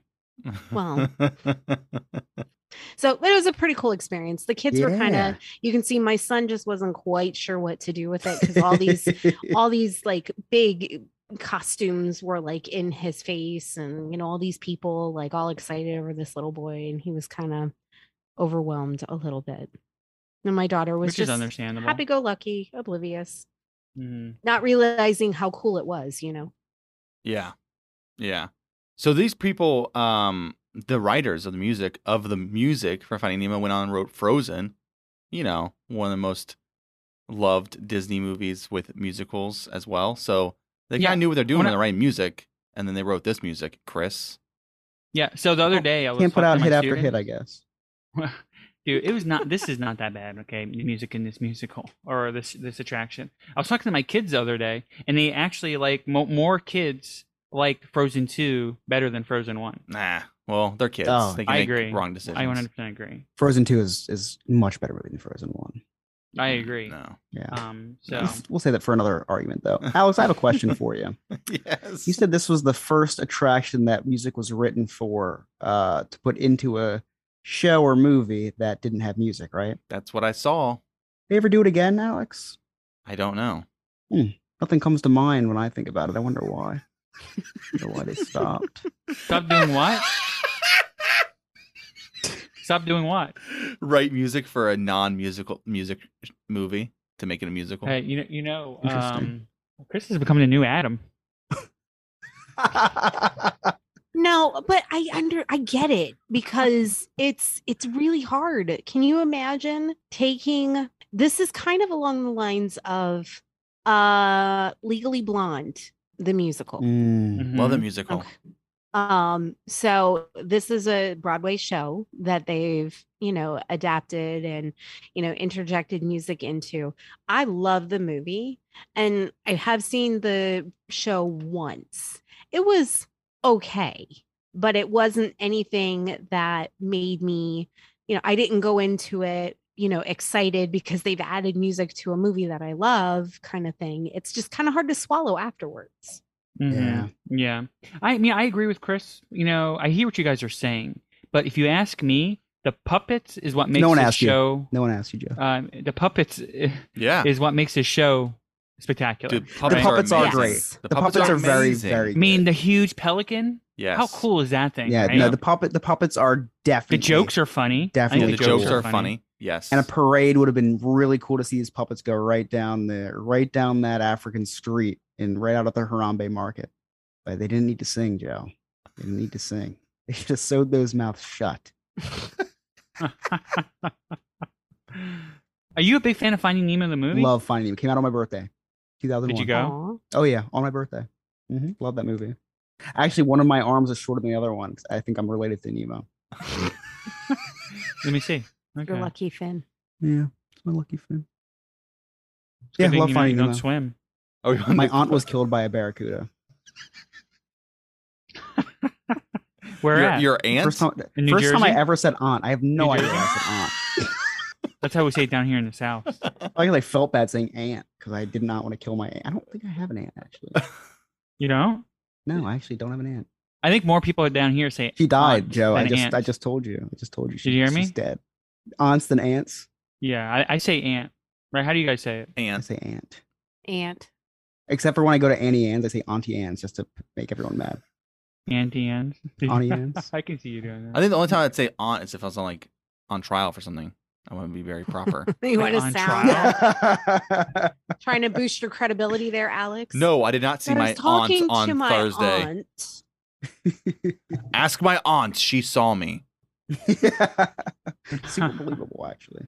Speaker 5: Well, So, but it was a pretty cool experience. The kids were kind of, you can see my son just wasn't quite sure what to do with it because all these, all these like big costumes were like in his face and, you know, all these people like all excited over this little boy. And he was kind of overwhelmed a little bit. And my daughter was
Speaker 3: Which
Speaker 5: just
Speaker 3: understandable.
Speaker 5: happy go lucky, oblivious,
Speaker 3: Mhm.
Speaker 5: not realizing how cool it was, you know?
Speaker 4: Yeah. Yeah. So these people, um, the writers of the music of the music for Finding Nemo went on and wrote Frozen, you know, one of the most loved Disney movies with musicals as well. So they
Speaker 3: Yeah.
Speaker 4: kind of knew what they're doing
Speaker 3: When
Speaker 4: when
Speaker 3: I-
Speaker 4: they're writing music, and then they wrote this music, Chris.
Speaker 3: Yeah. So the other day I was
Speaker 6: Can't put out hit after hit, I guess.
Speaker 3: Dude, it was not. This is not that bad. Okay, the music in this musical or this this attraction. I was talking to my kids the other day, and they actually like mo- more kids like Frozen Two better than Frozen One.
Speaker 4: Nah. Well, they're kids.
Speaker 6: Oh,
Speaker 4: they can
Speaker 3: I
Speaker 4: make
Speaker 3: agree.
Speaker 4: wrong decisions.
Speaker 3: I 100 percent agree.
Speaker 6: Frozen Two is is much better movie than Frozen One.
Speaker 3: I agree.
Speaker 4: No.
Speaker 6: Yeah.
Speaker 3: Um. So
Speaker 6: We'll- We'll say that for another argument, though. Alex, I have a question for you.
Speaker 4: yes.
Speaker 6: You said this was the first attraction that music was written for, uh, to put into a show or movie that didn't have music, right?
Speaker 4: That's what I saw.
Speaker 6: They ever do it again, Alex?
Speaker 4: I don't know.
Speaker 6: Nothing comes to mind when I think about it. I wonder why. I wonder why they stopped.
Speaker 3: stop doing what? stop doing what?
Speaker 4: Write music for a non-musical music movie to make it a musical.
Speaker 3: Hey, you know, you know,
Speaker 6: Interesting.
Speaker 3: um, Chris is becoming a new Adam.
Speaker 5: No, but I under I get it because it's it's really hard. Can you imagine taking this is kind of along the lines of uh Legally Blonde, the musical.
Speaker 6: Mm,
Speaker 4: Love the
Speaker 3: Mhm.
Speaker 4: musical.
Speaker 5: Okay. Um, so this is a Broadway show that they've, you know, adapted and, you know, interjected music into. I love the movie and I have seen the show once. It was okay, but it wasn't anything that made me, you know, I didn't go into it, you know, excited because they've added music to a movie that I love kind of thing. It's just kind of hard to swallow afterwards.
Speaker 3: Mhm.
Speaker 6: Yeah.
Speaker 3: Yeah. I mean, I agree with Chris. You know, I hear what you guys are saying, but if you ask me, the puppets is what makes no
Speaker 6: one
Speaker 3: this
Speaker 6: asked you.
Speaker 3: show.
Speaker 6: No one asked you, Joe.
Speaker 3: Um, the puppets
Speaker 4: Yeah.
Speaker 3: is what makes this show spectacular.
Speaker 4: Dude,
Speaker 6: the
Speaker 4: puppets
Speaker 6: puppets are,
Speaker 4: are
Speaker 6: great.
Speaker 5: Yes.
Speaker 6: The, puppets, are very,
Speaker 4: amazing.
Speaker 6: very.
Speaker 3: I mean, the huge pelican.
Speaker 4: Yes.
Speaker 3: How cool is that thing?
Speaker 6: yeah,
Speaker 3: right?
Speaker 6: no, the puppet, the puppets are definitely
Speaker 3: The jokes are funny. I think
Speaker 6: Definitely
Speaker 4: Yeah, the jokes are funny. Yes.
Speaker 6: and a parade would have been really cool to see these puppets go right down there, right down that African street and right out of the Harambe market. But they didn't need to sing, Joe. They didn't need to sing. They should have sewed those mouths shut.
Speaker 3: Are you a big fan of Finding Nemo the movie?
Speaker 6: Love Finding Nemo. Came out on my birthday, 2001.
Speaker 3: Did you go?
Speaker 6: Oh yeah, on my birthday. hmm Love that movie. Actually, one of my arms is shorter than the other one. 'cause I think I'm related to Nemo.
Speaker 3: Let me see. Okay.
Speaker 5: You're lucky, fin.
Speaker 6: Yeah, it's my lucky fin.
Speaker 3: It's
Speaker 6: Yeah,
Speaker 3: thing
Speaker 6: love
Speaker 3: you
Speaker 6: Finding
Speaker 3: you don't
Speaker 6: Nemo.
Speaker 3: swim.
Speaker 4: Oh, you
Speaker 6: My aunt was killed by a barracuda.
Speaker 3: Where
Speaker 4: your,
Speaker 3: at?
Speaker 4: your aunt.
Speaker 6: First time,
Speaker 3: In New
Speaker 6: first time I ever said aunt. I have no idea I said aunt.
Speaker 3: That's how we say it down here in the south.
Speaker 6: I guess I felt bad saying aunt because I did not want to kill my aunt. I don't think I have an aunt actually.
Speaker 3: You know?
Speaker 6: No, I actually don't have an aunt.
Speaker 3: I think more people down here say
Speaker 6: She died,
Speaker 3: aunt
Speaker 6: Joe. I just
Speaker 3: aunt.
Speaker 6: I just told you. I just told you. She,
Speaker 3: Did you hear me?
Speaker 6: She's dead. Aunts than aunts.
Speaker 3: Yeah, I, I say aunt. Right? How do you guys say it?
Speaker 6: I
Speaker 4: aunt.
Speaker 6: say aunt.
Speaker 5: Aunt.
Speaker 6: Except for when I go to Annie Ann's, I say Auntie Anne's just to make everyone mad.
Speaker 3: Auntie Anne's.
Speaker 6: Auntie Anne's.
Speaker 3: I can see you doing that.
Speaker 4: I think the only time I'd say aunt is if I was on like on trial for something. I want to be very proper.
Speaker 5: you want to
Speaker 3: on
Speaker 5: sound
Speaker 3: trial?
Speaker 5: trying to boost your credibility there, Alex?
Speaker 4: no, I did not see
Speaker 5: But I
Speaker 4: my
Speaker 5: was
Speaker 4: aunt
Speaker 5: talking
Speaker 4: on
Speaker 5: to my
Speaker 4: Thursday.
Speaker 5: aunt.
Speaker 4: Ask my aunt. She saw me.
Speaker 6: Super believable, actually.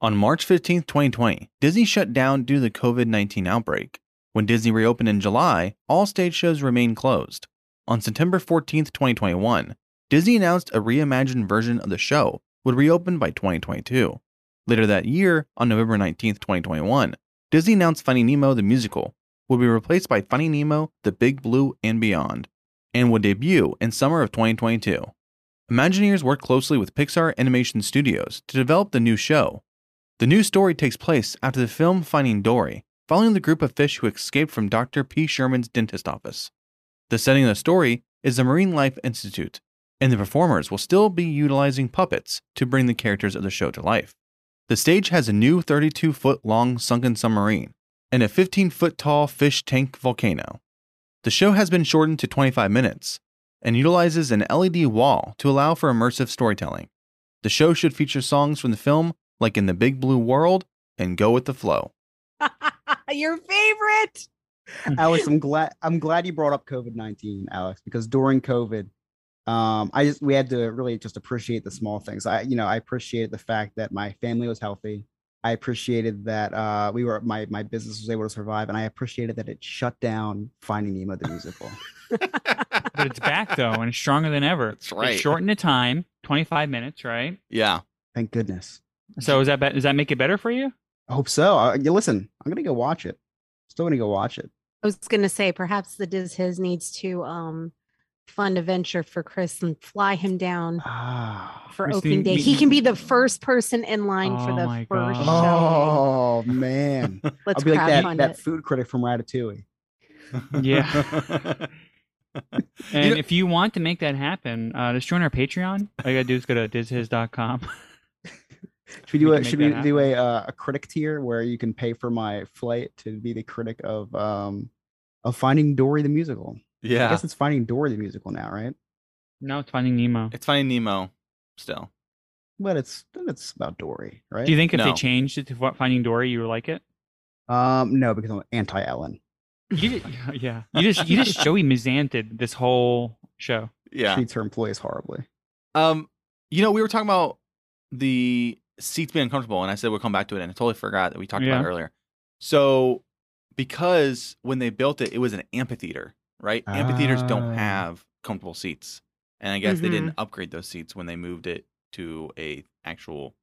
Speaker 4: On March 15th, 2020, Disney shut down due to the COVID 19 outbreak. When Disney reopened in July, all stage shows remained closed. On September 14th, 2021, Disney announced a reimagined version of the show would reopen by 2022. Later that year, on November 19th, 2021, Disney announced Finding Nemo the musical would be replaced by Finding Nemo The Big Blue and Beyond, and would debut in summer of 2022. Imagineers worked closely with Pixar Animation Studios to develop the new show. The new story takes place after the film Finding Dory, following the group of fish who escaped from Dr. P. Sherman's dentist office. The setting of the story is the Marine Life Institute, and the performers will still be utilizing puppets to bring the characters of the show to life. The stage has a new 32 foot long sunken submarine and a 15 foot tall fish tank volcano. The show has been shortened to 25 minutes and utilizes an LED wall to allow for immersive storytelling. The show should feature songs from the film like In the Big Blue World and Go with the Flow.
Speaker 5: Your favorite.
Speaker 6: Alex, I'm glad I'm glad you brought up COVID nineteen, Alex, because during COVID, um, I just we had to really just appreciate the small things. I, you know, I appreciated the fact that my family was healthy. I appreciated that uh, we were my my business was able to survive, and I appreciated that it shut down Finding Nemo the musical.
Speaker 3: But it's back though, and it's stronger than ever.
Speaker 4: That's right.
Speaker 3: It shortened the time, 25 minutes, right?
Speaker 4: Yeah.
Speaker 6: Thank goodness.
Speaker 3: So is that be- does that make it better for you?
Speaker 6: I hope so. Uh, you listen, I'm gonna go watch it. Still gonna go watch it.
Speaker 5: I was going to say perhaps the Diz Hiz needs to um fund a venture for Chris and fly him down
Speaker 6: Ah.
Speaker 5: for
Speaker 3: Chris,
Speaker 5: opening day.
Speaker 3: you-
Speaker 5: He can be the first person in line for
Speaker 3: Oh
Speaker 5: the first
Speaker 3: God.
Speaker 6: Oh man.
Speaker 5: Let's
Speaker 6: I'll be like that that
Speaker 5: it.
Speaker 6: food critic from Ratatouille.
Speaker 3: Yeah. And
Speaker 4: know-
Speaker 3: if you want to make that happen, uh, just join our Patreon. All you gotta do is go to dizhiz.com.
Speaker 6: Should we do
Speaker 3: We
Speaker 6: a should we
Speaker 3: that
Speaker 6: do a uh, a critic tier where you can pay for my flight to be the critic of um of Finding Dory the musical? I guess it's Finding Dory the musical now, right?
Speaker 3: no, it's Finding Nemo.
Speaker 4: It's Finding Nemo still.
Speaker 6: But it's it's about Dory, right?
Speaker 3: Do you think if
Speaker 4: No.
Speaker 3: they changed it to Finding Dory, you would like it?
Speaker 6: Um, no, because I'm anti Ellen.
Speaker 3: You ju- yeah. You just you just Joey Mizanted this whole show.
Speaker 4: Yeah.
Speaker 6: Treats her employees horribly.
Speaker 4: Um, you know, we were talking about the seats being uncomfortable, and I said we'll come back to it, and I totally forgot that we talked about
Speaker 3: Yeah.
Speaker 4: it earlier. So, because when they built it, it was an amphitheater, right? Amphitheaters don't
Speaker 6: Ah.
Speaker 4: have comfortable seats, and I guess they
Speaker 5: Mhm.
Speaker 4: didn't upgrade those seats when they moved it to a actual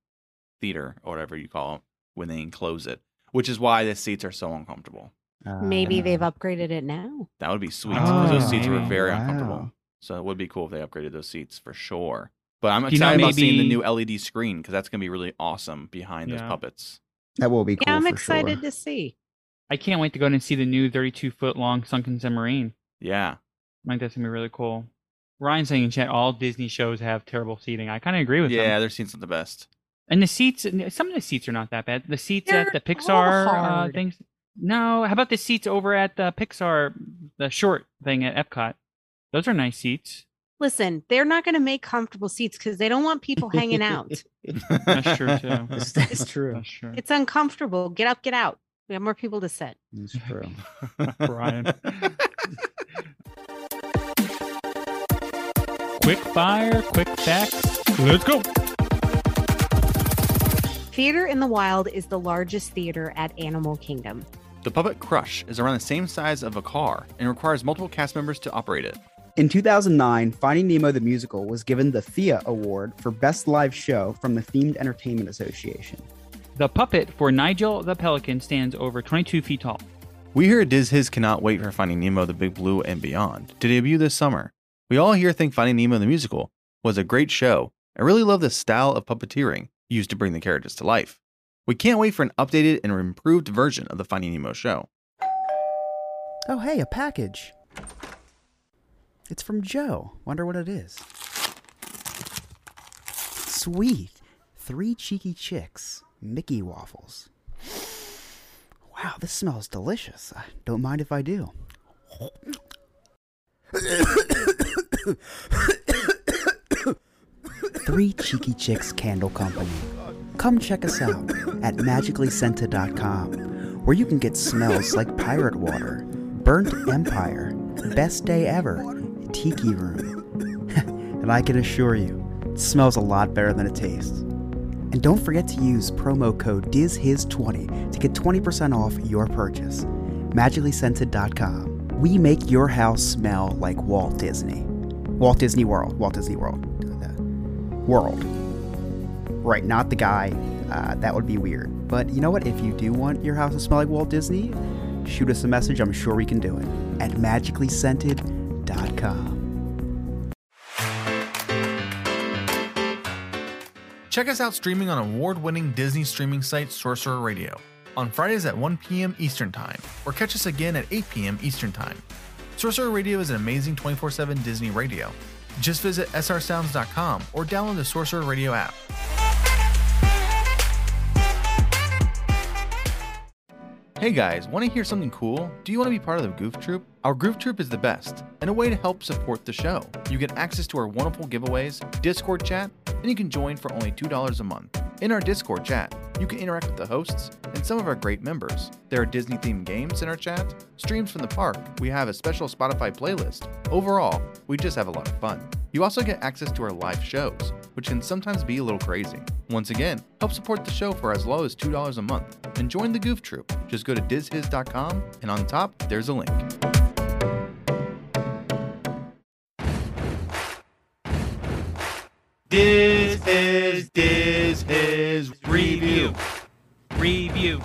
Speaker 4: theater or whatever you call it when they enclose it, which is why the seats are so uncomfortable.
Speaker 5: Maybe they've
Speaker 6: Uh,
Speaker 5: upgraded it now.
Speaker 4: That would be sweet because those
Speaker 3: Oh,
Speaker 4: seats were very
Speaker 6: Wow.
Speaker 4: uncomfortable. So it would be cool if they upgraded those seats for sure. But I'm
Speaker 3: Do you know
Speaker 4: excited about seeing the new LED screen because that's gonna be really awesome behind those puppets.
Speaker 6: that will be cool.
Speaker 5: yeah, I'm
Speaker 6: for
Speaker 5: excited
Speaker 6: sure.
Speaker 5: to see.
Speaker 3: I can't wait to go in and see the new 32 foot long sunken submarine.
Speaker 4: Yeah,
Speaker 3: I think that's gonna be really cool. Ryan saying in chat, all Disney shows have terrible seating. I kind of agree with that.
Speaker 4: yeah,
Speaker 3: him.
Speaker 4: their seats are the best.
Speaker 3: And the seats, some of the seats are not that bad. The seats
Speaker 5: They're
Speaker 3: at the Pixar uh, things. No, how about the seats over at the Pixar, the short thing at Epcot? Those are nice seats.
Speaker 5: Listen, they're not going to make comfortable seats because they don't want people hanging out.
Speaker 3: That's true too.
Speaker 6: That's, that's true.
Speaker 3: That's true.
Speaker 5: It's uncomfortable. Get up, get out. We have more people to sit.
Speaker 6: That's true.
Speaker 3: Brian. Quick fire, quick facts. Let's go.
Speaker 5: Theater in the Wild is the largest theater at Animal Kingdom.
Speaker 4: The Puppet Crush is around the same size of a car and requires multiple cast members to operate it.
Speaker 6: In 2009, Finding Nemo the Musical was given the Thea Award for Best Live Show from the Themed Entertainment Association.
Speaker 3: The puppet for Nigel the Pelican stands over 22 feet tall.
Speaker 4: We here at Diz Hiz cannot wait for Finding Nemo the Big Blue and Beyond to debut this summer. We all here think Finding Nemo the Musical was a great show and really love the style of puppeteering used to bring the characters to life. We can't wait for an updated and improved version of the Finding Nemo show.
Speaker 6: Oh, hey, a package. It's from Joe. Wonder what it is. Sweet. Three cheeky chicks. Mickey waffles. Wow, this smells delicious. I don't mind if I do. Three Cheeky Chicks Candle Company. come check us out at magicallyscented.com, where you can get smells like pirate water, burnt empire, best day ever, tiki room. and I can assure you, it smells a lot better than it tastes. And don't forget to use promo code DIZHIZ20 to get 20% off your purchase. MagicallyScented.com. We make your house smell like Walt Disney. Walt Disney World. Walt Disney World. World. Right, not the guy. Uh, that would be weird. But you know what? If you do want your house to smell like Walt Disney, shoot us a message. I'm sure we can do it at magicallyscented.com.
Speaker 9: Check us out streaming on award winning Disney streaming site Sorcerer Radio on Fridays at 1 p.m. Eastern Time, or catch us again at 8 p.m. Eastern Time. Sorcerer Radio is an amazing 24 7 Disney radio. Just visit srsounds.com or download the Sorcerer Radio app.
Speaker 4: Hey guys, want to hear something cool? Do you want to be part of the Goof Troop? Our Goof Troop is the best and a way to help support the show. You get access to our wonderful giveaways, Discord chat, and you can join for only $2 a month. In our Discord chat, you can interact with the hosts and some of our great members. There are Disney themed games in our chat, streams from the park, we have a special Spotify playlist. Overall, we just have a lot of fun. You also get access to our live shows, which can sometimes be a little crazy. Once again, help support the show for as low as $2 a month and join the Goof Troop. Just go to dizhiz.com and on top, there's a link.
Speaker 9: This is Diz Hiz Review.
Speaker 3: Review.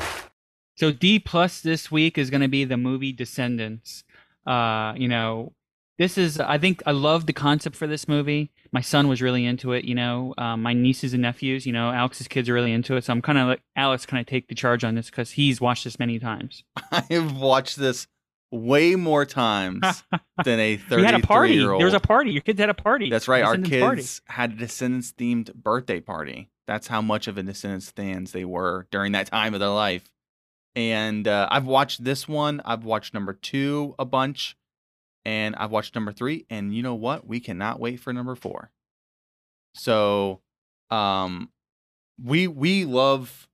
Speaker 3: So D plus this week is going to be the movie Descendants. Uh, you know, this is I think I love the concept for this movie. My son was really into it. You know, um, my nieces and nephews. You know, Alex's kids are really into it. So I'm kind of like Alex. Kind of take the charge on this because he's watched this many times.
Speaker 4: I have watched this way more times than a 33
Speaker 3: had a party. There was a party. Your kids had a party.
Speaker 4: That's right. Our kids had a Descendants themed birthday party. That's how much of a Descendants fans they were during that time of their life. And uh, I've watched this one. I've watched number two a bunch, and I've watched number three. And you know what? We cannot wait for number four. So, um, we we love.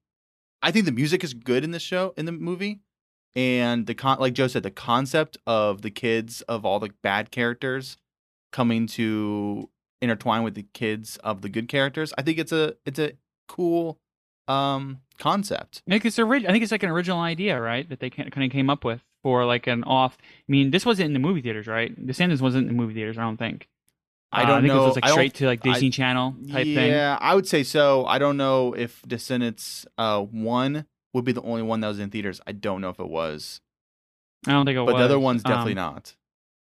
Speaker 4: I think the music is good in this show in the movie, and the con like Joe said, the concept of the kids of all the bad characters coming to intertwine with the kids of the good characters. I think it's a it's a cool um concept.
Speaker 3: It's I think it's like an original idea, right? That they kind of came up with for like an off. I mean, this wasn't in the movie theaters, right? The Descendants wasn't in the movie theaters. I don't think.
Speaker 4: I
Speaker 3: Uh,
Speaker 4: don't
Speaker 3: I think
Speaker 4: know.
Speaker 3: it was like
Speaker 4: I
Speaker 3: straight to like
Speaker 4: I-
Speaker 3: Disney Channel type thing.
Speaker 4: yeah, I would say so. I don't know if Descendants uh one would be the only one that was in theaters. I don't know if it was,
Speaker 3: I don't think it
Speaker 4: but
Speaker 3: was.
Speaker 4: But the other one's definitely
Speaker 3: Um,
Speaker 4: not.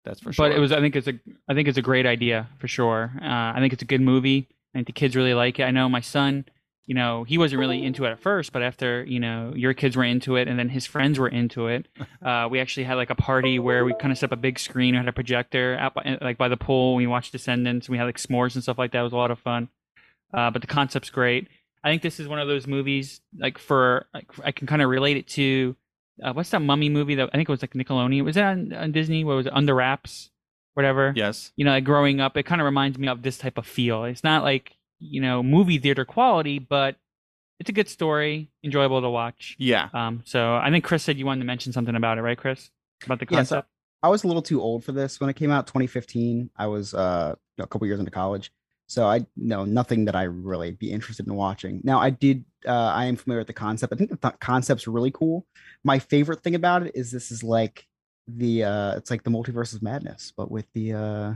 Speaker 4: That's for sure.
Speaker 3: But it was. I think it's a. I think it's a great idea for sure. Uh, I think it's a good movie. I think the kids really like it. I know my son. You know, he wasn't really into it at first, but after you know your kids were into it, and then his friends were into it, uh, we actually had like a party where we kind of set up a big screen. We had a projector out by, like by the pool. We watched Descendants. We had like s'mores and stuff like that. It was a lot of fun. Uh, but the concept's great. I think this is one of those movies like for like I can kind of relate it to uh, what's that mummy movie that I think it was like Nickelodeon. Was that on, on Disney? What was it? Under Wraps, whatever.
Speaker 4: yes.
Speaker 3: You know, like growing up, it kind of reminds me of this type of feel. It's not like you know movie theater quality, but it's a good story, enjoyable to watch.
Speaker 4: Yeah.
Speaker 3: Um, so I think Chris said you wanted to mention something about it, right, Chris? About the
Speaker 6: Yes,
Speaker 3: concept.
Speaker 6: I was a little too old for this when it came out 2015. I was uh, a couple years into college. So I know nothing that I really be interested in watching. Now I did uh, I am familiar with the concept. I think the th- concept's really cool. My favorite thing about it is this is like the uh it's like the multiverse of madness, but with the uh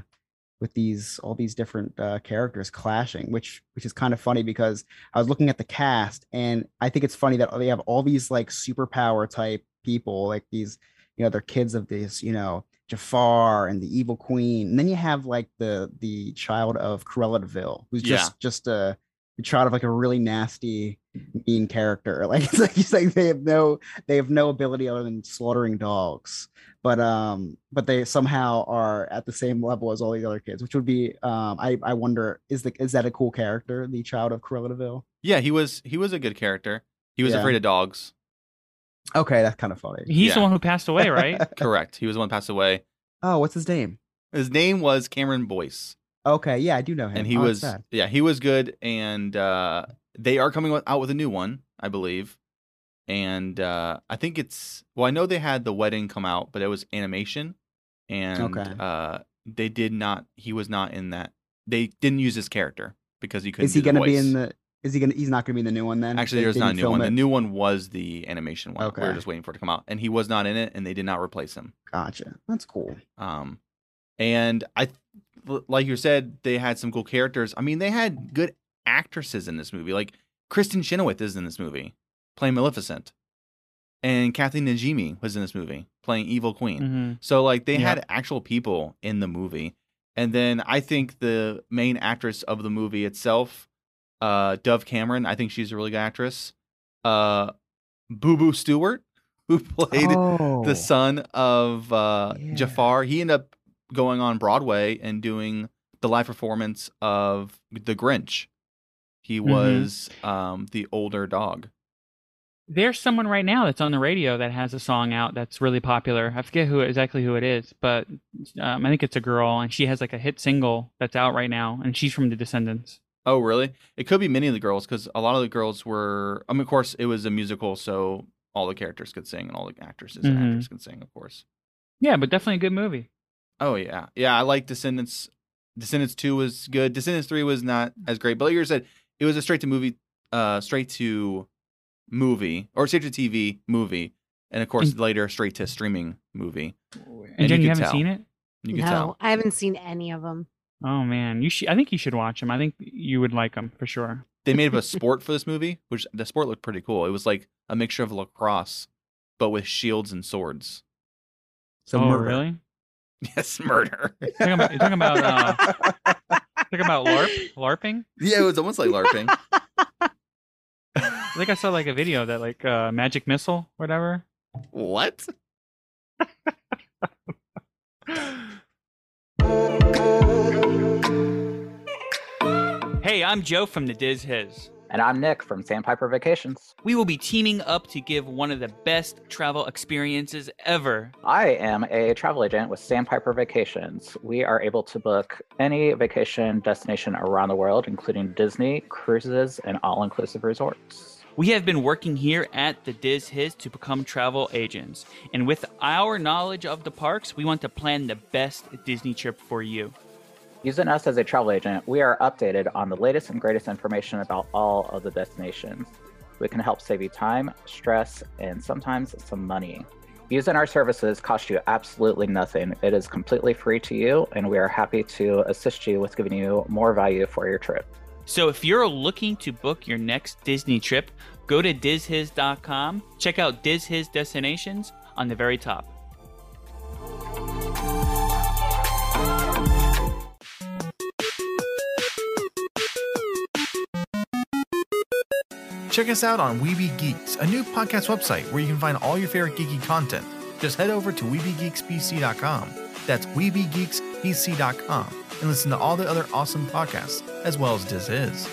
Speaker 6: with these all these different uh, characters clashing, which which is kind of funny because I was looking at the cast and I think it's funny that they have all these like superpower type people, like these you know they're kids of this you know Jafar and the Evil Queen, and then you have like the the child of Cruella de Vil, who's just
Speaker 4: Yeah.
Speaker 6: just a, a child of like a really nasty mean character. Like it's like it's like they have no they have no ability other than slaughtering dogs, but um but they somehow are at the same level as all the other kids, which would be um I I wonder is the is that a cool character, the child of Cruella de Vil?
Speaker 4: Yeah, he was he was a good character. He was
Speaker 6: Yeah.
Speaker 4: afraid of dogs.
Speaker 6: Okay, that's kind of funny.
Speaker 3: He's the one who passed away, right?
Speaker 4: Correct. He was the one who passed away.
Speaker 6: Oh, what's his name?
Speaker 4: His name was Cameron Boyce.
Speaker 6: Okay, yeah, I do know him.
Speaker 4: and he
Speaker 6: Oh,
Speaker 4: was
Speaker 6: sad.
Speaker 4: yeah he was good and uh they are coming out with a new one, I believe. And uh, I think it's well, I know they had the wedding come out, but it was animation, and
Speaker 6: Okay.
Speaker 4: uh, they did not. He was not in that. They didn't use his character because he couldn't.
Speaker 6: Is he
Speaker 4: the
Speaker 6: gonna be in the? Is he gonna? He's not gonna be in the new one then.
Speaker 4: Actually, there's not a new one. The new one was the animation one. Okay. We were
Speaker 6: Okay.
Speaker 4: just waiting for it to come out, and he was not in it, and they did not replace him.
Speaker 6: Gotcha. That's cool.
Speaker 4: Um, and I, like you said, they had some cool characters. I mean, they had good actresses in this movie. Like Kristen Chenoweth is in this movie playing Maleficent, and Kathy Najimy was in this movie playing Evil Queen.
Speaker 3: Mhm.
Speaker 4: So like they
Speaker 3: Yeah.
Speaker 4: had actual people in the movie. And then I think the main actress of the movie itself, uh, Dove Cameron, I think she's a really good actress. Uh, Booboo Stewart, who played
Speaker 6: Oh.
Speaker 4: the son of uh,
Speaker 6: Yeah.
Speaker 4: Jafar, he ended up going on Broadway and doing the live performance of The Grinch. He
Speaker 3: Mhm.
Speaker 4: was um, the older dog.
Speaker 3: There's someone right now that's on the radio that has a song out that's really popular. I forget who exactly who it is, but um, I think it's a girl, and she has like a hit single that's out right now, and she's from The Descendants.
Speaker 4: Oh, really? It could be many of the girls because a lot of the girls were. I mean, of course, it was a musical, so all the characters could sing and all the actresses and
Speaker 3: Mhm.
Speaker 4: actors could sing, of course.
Speaker 3: Yeah, but definitely a good movie.
Speaker 4: Oh yeah, yeah. I like Descendants. Descendants two was good. Descendants three was not as great. But like you said, it was a straight to movie, uh, straight to movie or straight to TV movie, and of course
Speaker 3: And-
Speaker 4: later straight to streaming movie.
Speaker 3: And, Jen,
Speaker 4: you
Speaker 3: you, haven't
Speaker 4: tell.
Speaker 3: seen it?
Speaker 4: You
Speaker 5: no,
Speaker 4: can tell.
Speaker 5: I haven't seen any of them.
Speaker 3: Oh man, you should. I think you should watch them. I think you would like them for sure.
Speaker 4: They made up a sport for this movie, which the sport looked pretty cool. It was like a mixture of lacrosse, but with shields and swords.
Speaker 6: So
Speaker 3: oh
Speaker 6: murder.
Speaker 3: really?
Speaker 4: Yes, murder.
Speaker 3: You're talking about, you're talking about uh, talking about LARP, LARPing.
Speaker 4: yeah, it was almost like LARPing.
Speaker 3: I think I saw like a video that like uh, magic missile, whatever.
Speaker 4: what?
Speaker 3: Hey, I'm Joe from the Diz Hiz.
Speaker 10: And I'm Nick from Sandpiper Vacations.
Speaker 3: We will be teaming up to give one of the best travel experiences ever.
Speaker 10: I am a travel agent with Sandpiper Vacations. We are able to book any vacation destination around the world, including Disney, cruises, and all inclusive resorts.
Speaker 3: We have been working here at the Diz Hiz to become travel agents. And with our knowledge of the parks, we want to plan the best Disney trip for you.
Speaker 10: Using us as a travel agent, we are updated on the latest and greatest information about all of the destinations. We can help save you time, stress, and sometimes some money. Using our services costs you absolutely nothing. It is completely free to you, and we are happy to assist you with giving you more value for your trip.
Speaker 3: So if you're looking to book your next Disney trip, go to dizhiz.com, check out Diz Hiz destinations on the very top.
Speaker 9: Check us out on Weeby Geeks, a new podcast website where you can find all your favorite geeky content. Just head over to WeebyGeeksPC.com. That's WeebyGeeksPC.com and listen to all the other awesome podcasts, as well as Diz Hiz.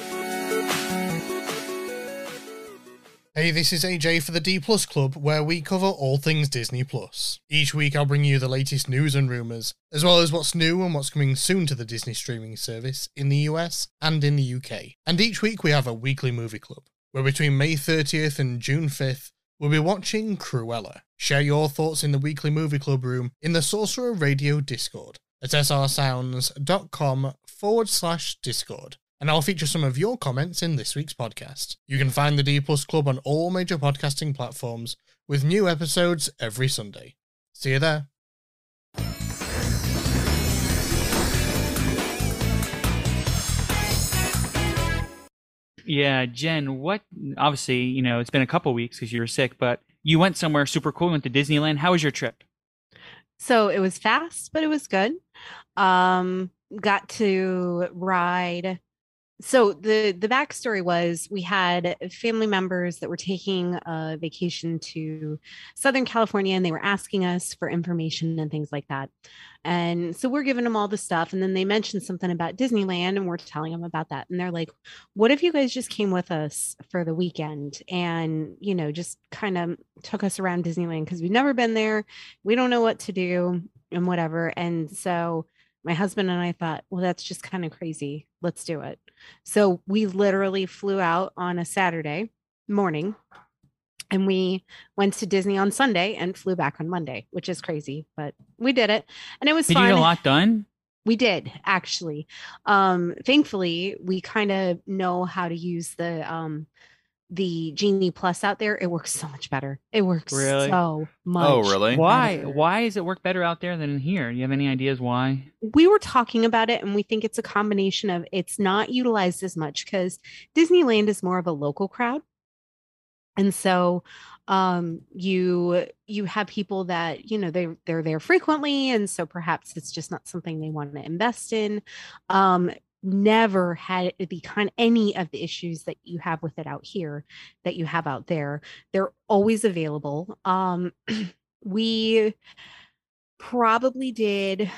Speaker 11: Hey, this is AJ for the D Plus Club, where we cover all things Disney Plus. Each week, I'll bring you the latest news and rumors, as well as what's new and what's coming soon to the Disney streaming service in the US and in the UK. And each week, we have a weekly movie club, where between May 30th and June 5th, we'll be watching Cruella. Share your thoughts in the weekly movie club room in the Sorcerer Radio Discord at srsounds.com forward slash Discord and I'll feature some of your comments in this week's podcast. You can find the D Plus Club on all major podcasting platforms with new episodes every Sunday. See you there.
Speaker 3: Yeah, Jen, what obviously, you know, it's been a couple weeks because you were sick, but you went somewhere super cool, you went to Disneyland. How was your trip?
Speaker 5: So it was fast, but it was good. Um, got to ride. So the the backstory was we had family members that were taking a vacation to Southern California, and they were asking us for information and things like that. And so we're giving them all the stuff, and then they mentioned something about Disneyland, and we're telling them about that. And they're like, "What if you guys just came with us for the weekend and you know just kind of took us around Disneyland because we've never been there, we don't know what to do and whatever." And so My husband and I thought, well, that's just kind of crazy. Let's do it. So we literally flew out on a Saturday morning and we went to Disney on Sunday and flew back on Monday, which is crazy, but we did it. And it was
Speaker 3: Did
Speaker 5: fun.
Speaker 3: you get a lot done?
Speaker 5: We did actually. Um, thankfully, we kind of know how to use the um the Genie Plus out there. It works so much better. It works
Speaker 3: Really?
Speaker 5: so much.
Speaker 4: Oh, really?
Speaker 3: Why? Why does it work better out there than in here? Do you have any ideas why?
Speaker 5: we were talking about it and we think it's a combination of it's not utilized as much because Disneyland is more of a local crowd. And so um you you have people that you know they they're there frequently and so perhaps it's just not something they want to invest in um never had it be kind any of the issues that you have with it out here that you have out there they're always available um we probably did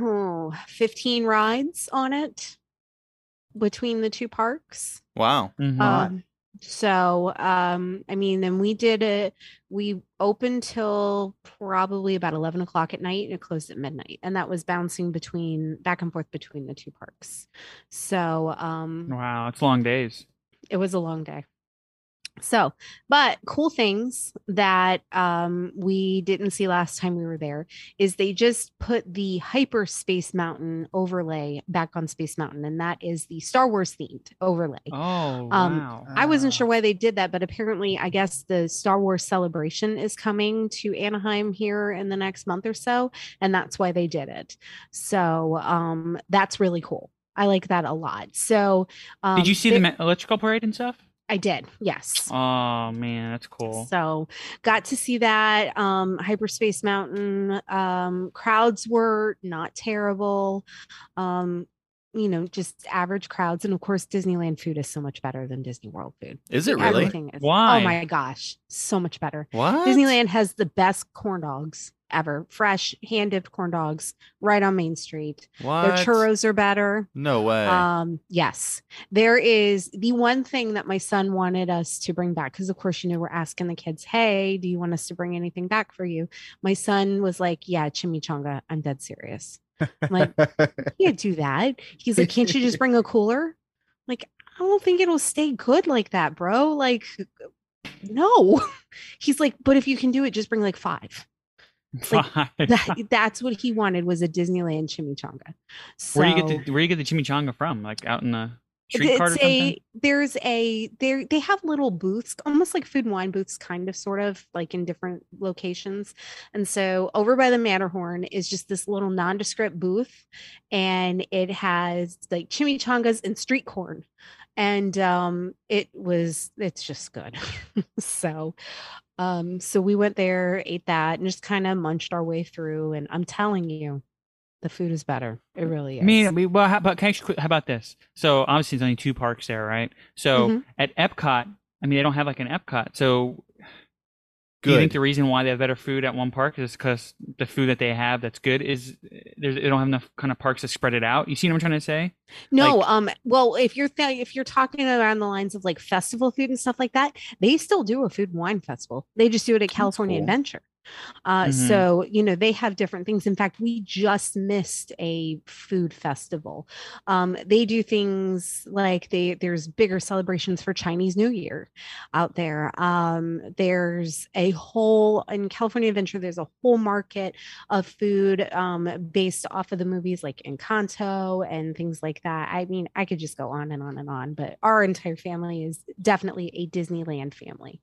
Speaker 5: oh, 15 rides on it between the two parks
Speaker 4: Wow.
Speaker 3: Mhm.
Speaker 5: um, so um, I mean, then we did it. We opened till probably about eleven o'clock at night, and it closed at midnight, and that was bouncing between back and forth between the two parks. So um,
Speaker 3: wow, it's long days.
Speaker 5: it was a long day. So, but cool things that um, we didn't see last time we were there is they just put the Hyperspace Mountain overlay back on Space Mountain, and that is the Star Wars themed overlay.
Speaker 3: Oh
Speaker 5: Um,
Speaker 3: wow.
Speaker 5: I wasn't sure why they did that, but apparently, I guess the Star Wars celebration is coming to Anaheim here in the next month or so, and that's why they did it. So um, that's really cool. I like that a lot. So, um,
Speaker 3: Did you see
Speaker 5: there-
Speaker 3: the electrical parade and stuff?
Speaker 5: I did. Yes.
Speaker 3: Oh man, that's cool.
Speaker 5: So got to see that. Um, Hyperspace Mountain. Um, crowds were not terrible. Um, you know, just average crowds. And of course, Disneyland food is so much better than Disney World food.
Speaker 4: Is it really?
Speaker 5: Everything is.
Speaker 3: Why?
Speaker 5: Oh my gosh, so much better.
Speaker 4: What?
Speaker 5: Disneyland has the best corn dogs ever. Fresh, hand dipped corn dogs right on Main Street.
Speaker 4: What?
Speaker 5: Their churros are better.
Speaker 4: No way.
Speaker 5: Um, yes, there is the one thing that my son wanted us to bring back because, of course, you know, we're asking the kids, "Hey, do you want us to bring anything back for you?" My son was like, "Yeah, chimichanga. I'm dead serious." I'm like, "You can't do that." He's like, "Can't you just bring a cooler?" Like, I don't think it'll stay good like that, bro. Like, no. He's like, "But if you can do it, just bring like five. Like, That, that's what he wanted was a Disneyland chimichanga. So,
Speaker 3: where you get the where you get the chimichanga from? Like out in the street cart or something?
Speaker 5: a there's a there they have little booths almost like food and wine booths kind of sort of like in different locations and so over by the matterhorn is just this little nondescript booth and it has like chimichangas and street corn and um it was it's just good so um so we went there ate that and just kind of munched our way through and i'm telling you the food is better it really is
Speaker 3: I mean, we, well, how about, can I just, how about this? So obviously, there's only two parks there, right? So
Speaker 5: Mhm.
Speaker 3: at Epcot, I mean, they don't have like an Epcot. So do you think the reason why they have better food at one park is because the food that they have that's good is they don't have enough kind of parks to spread it out? You see what I'm trying to say?
Speaker 5: No,
Speaker 3: Like-
Speaker 5: um, well, if you're th- if you're talking around the lines of like festival food and stuff like that, they still do a food and wine festival. They just do it at California
Speaker 6: cool.
Speaker 5: Adventure. Uh,
Speaker 3: Mhm.
Speaker 5: so you know they have different things. In fact, we just missed a food festival. Um, they do things like they there's bigger celebrations for Chinese New Year out there. Um, there's a whole in California Adventure. There's a whole market of food um, based off of the movies like Encanto and things like that. I mean, I could just go on and on and on, but our entire family is definitely a Disneyland family.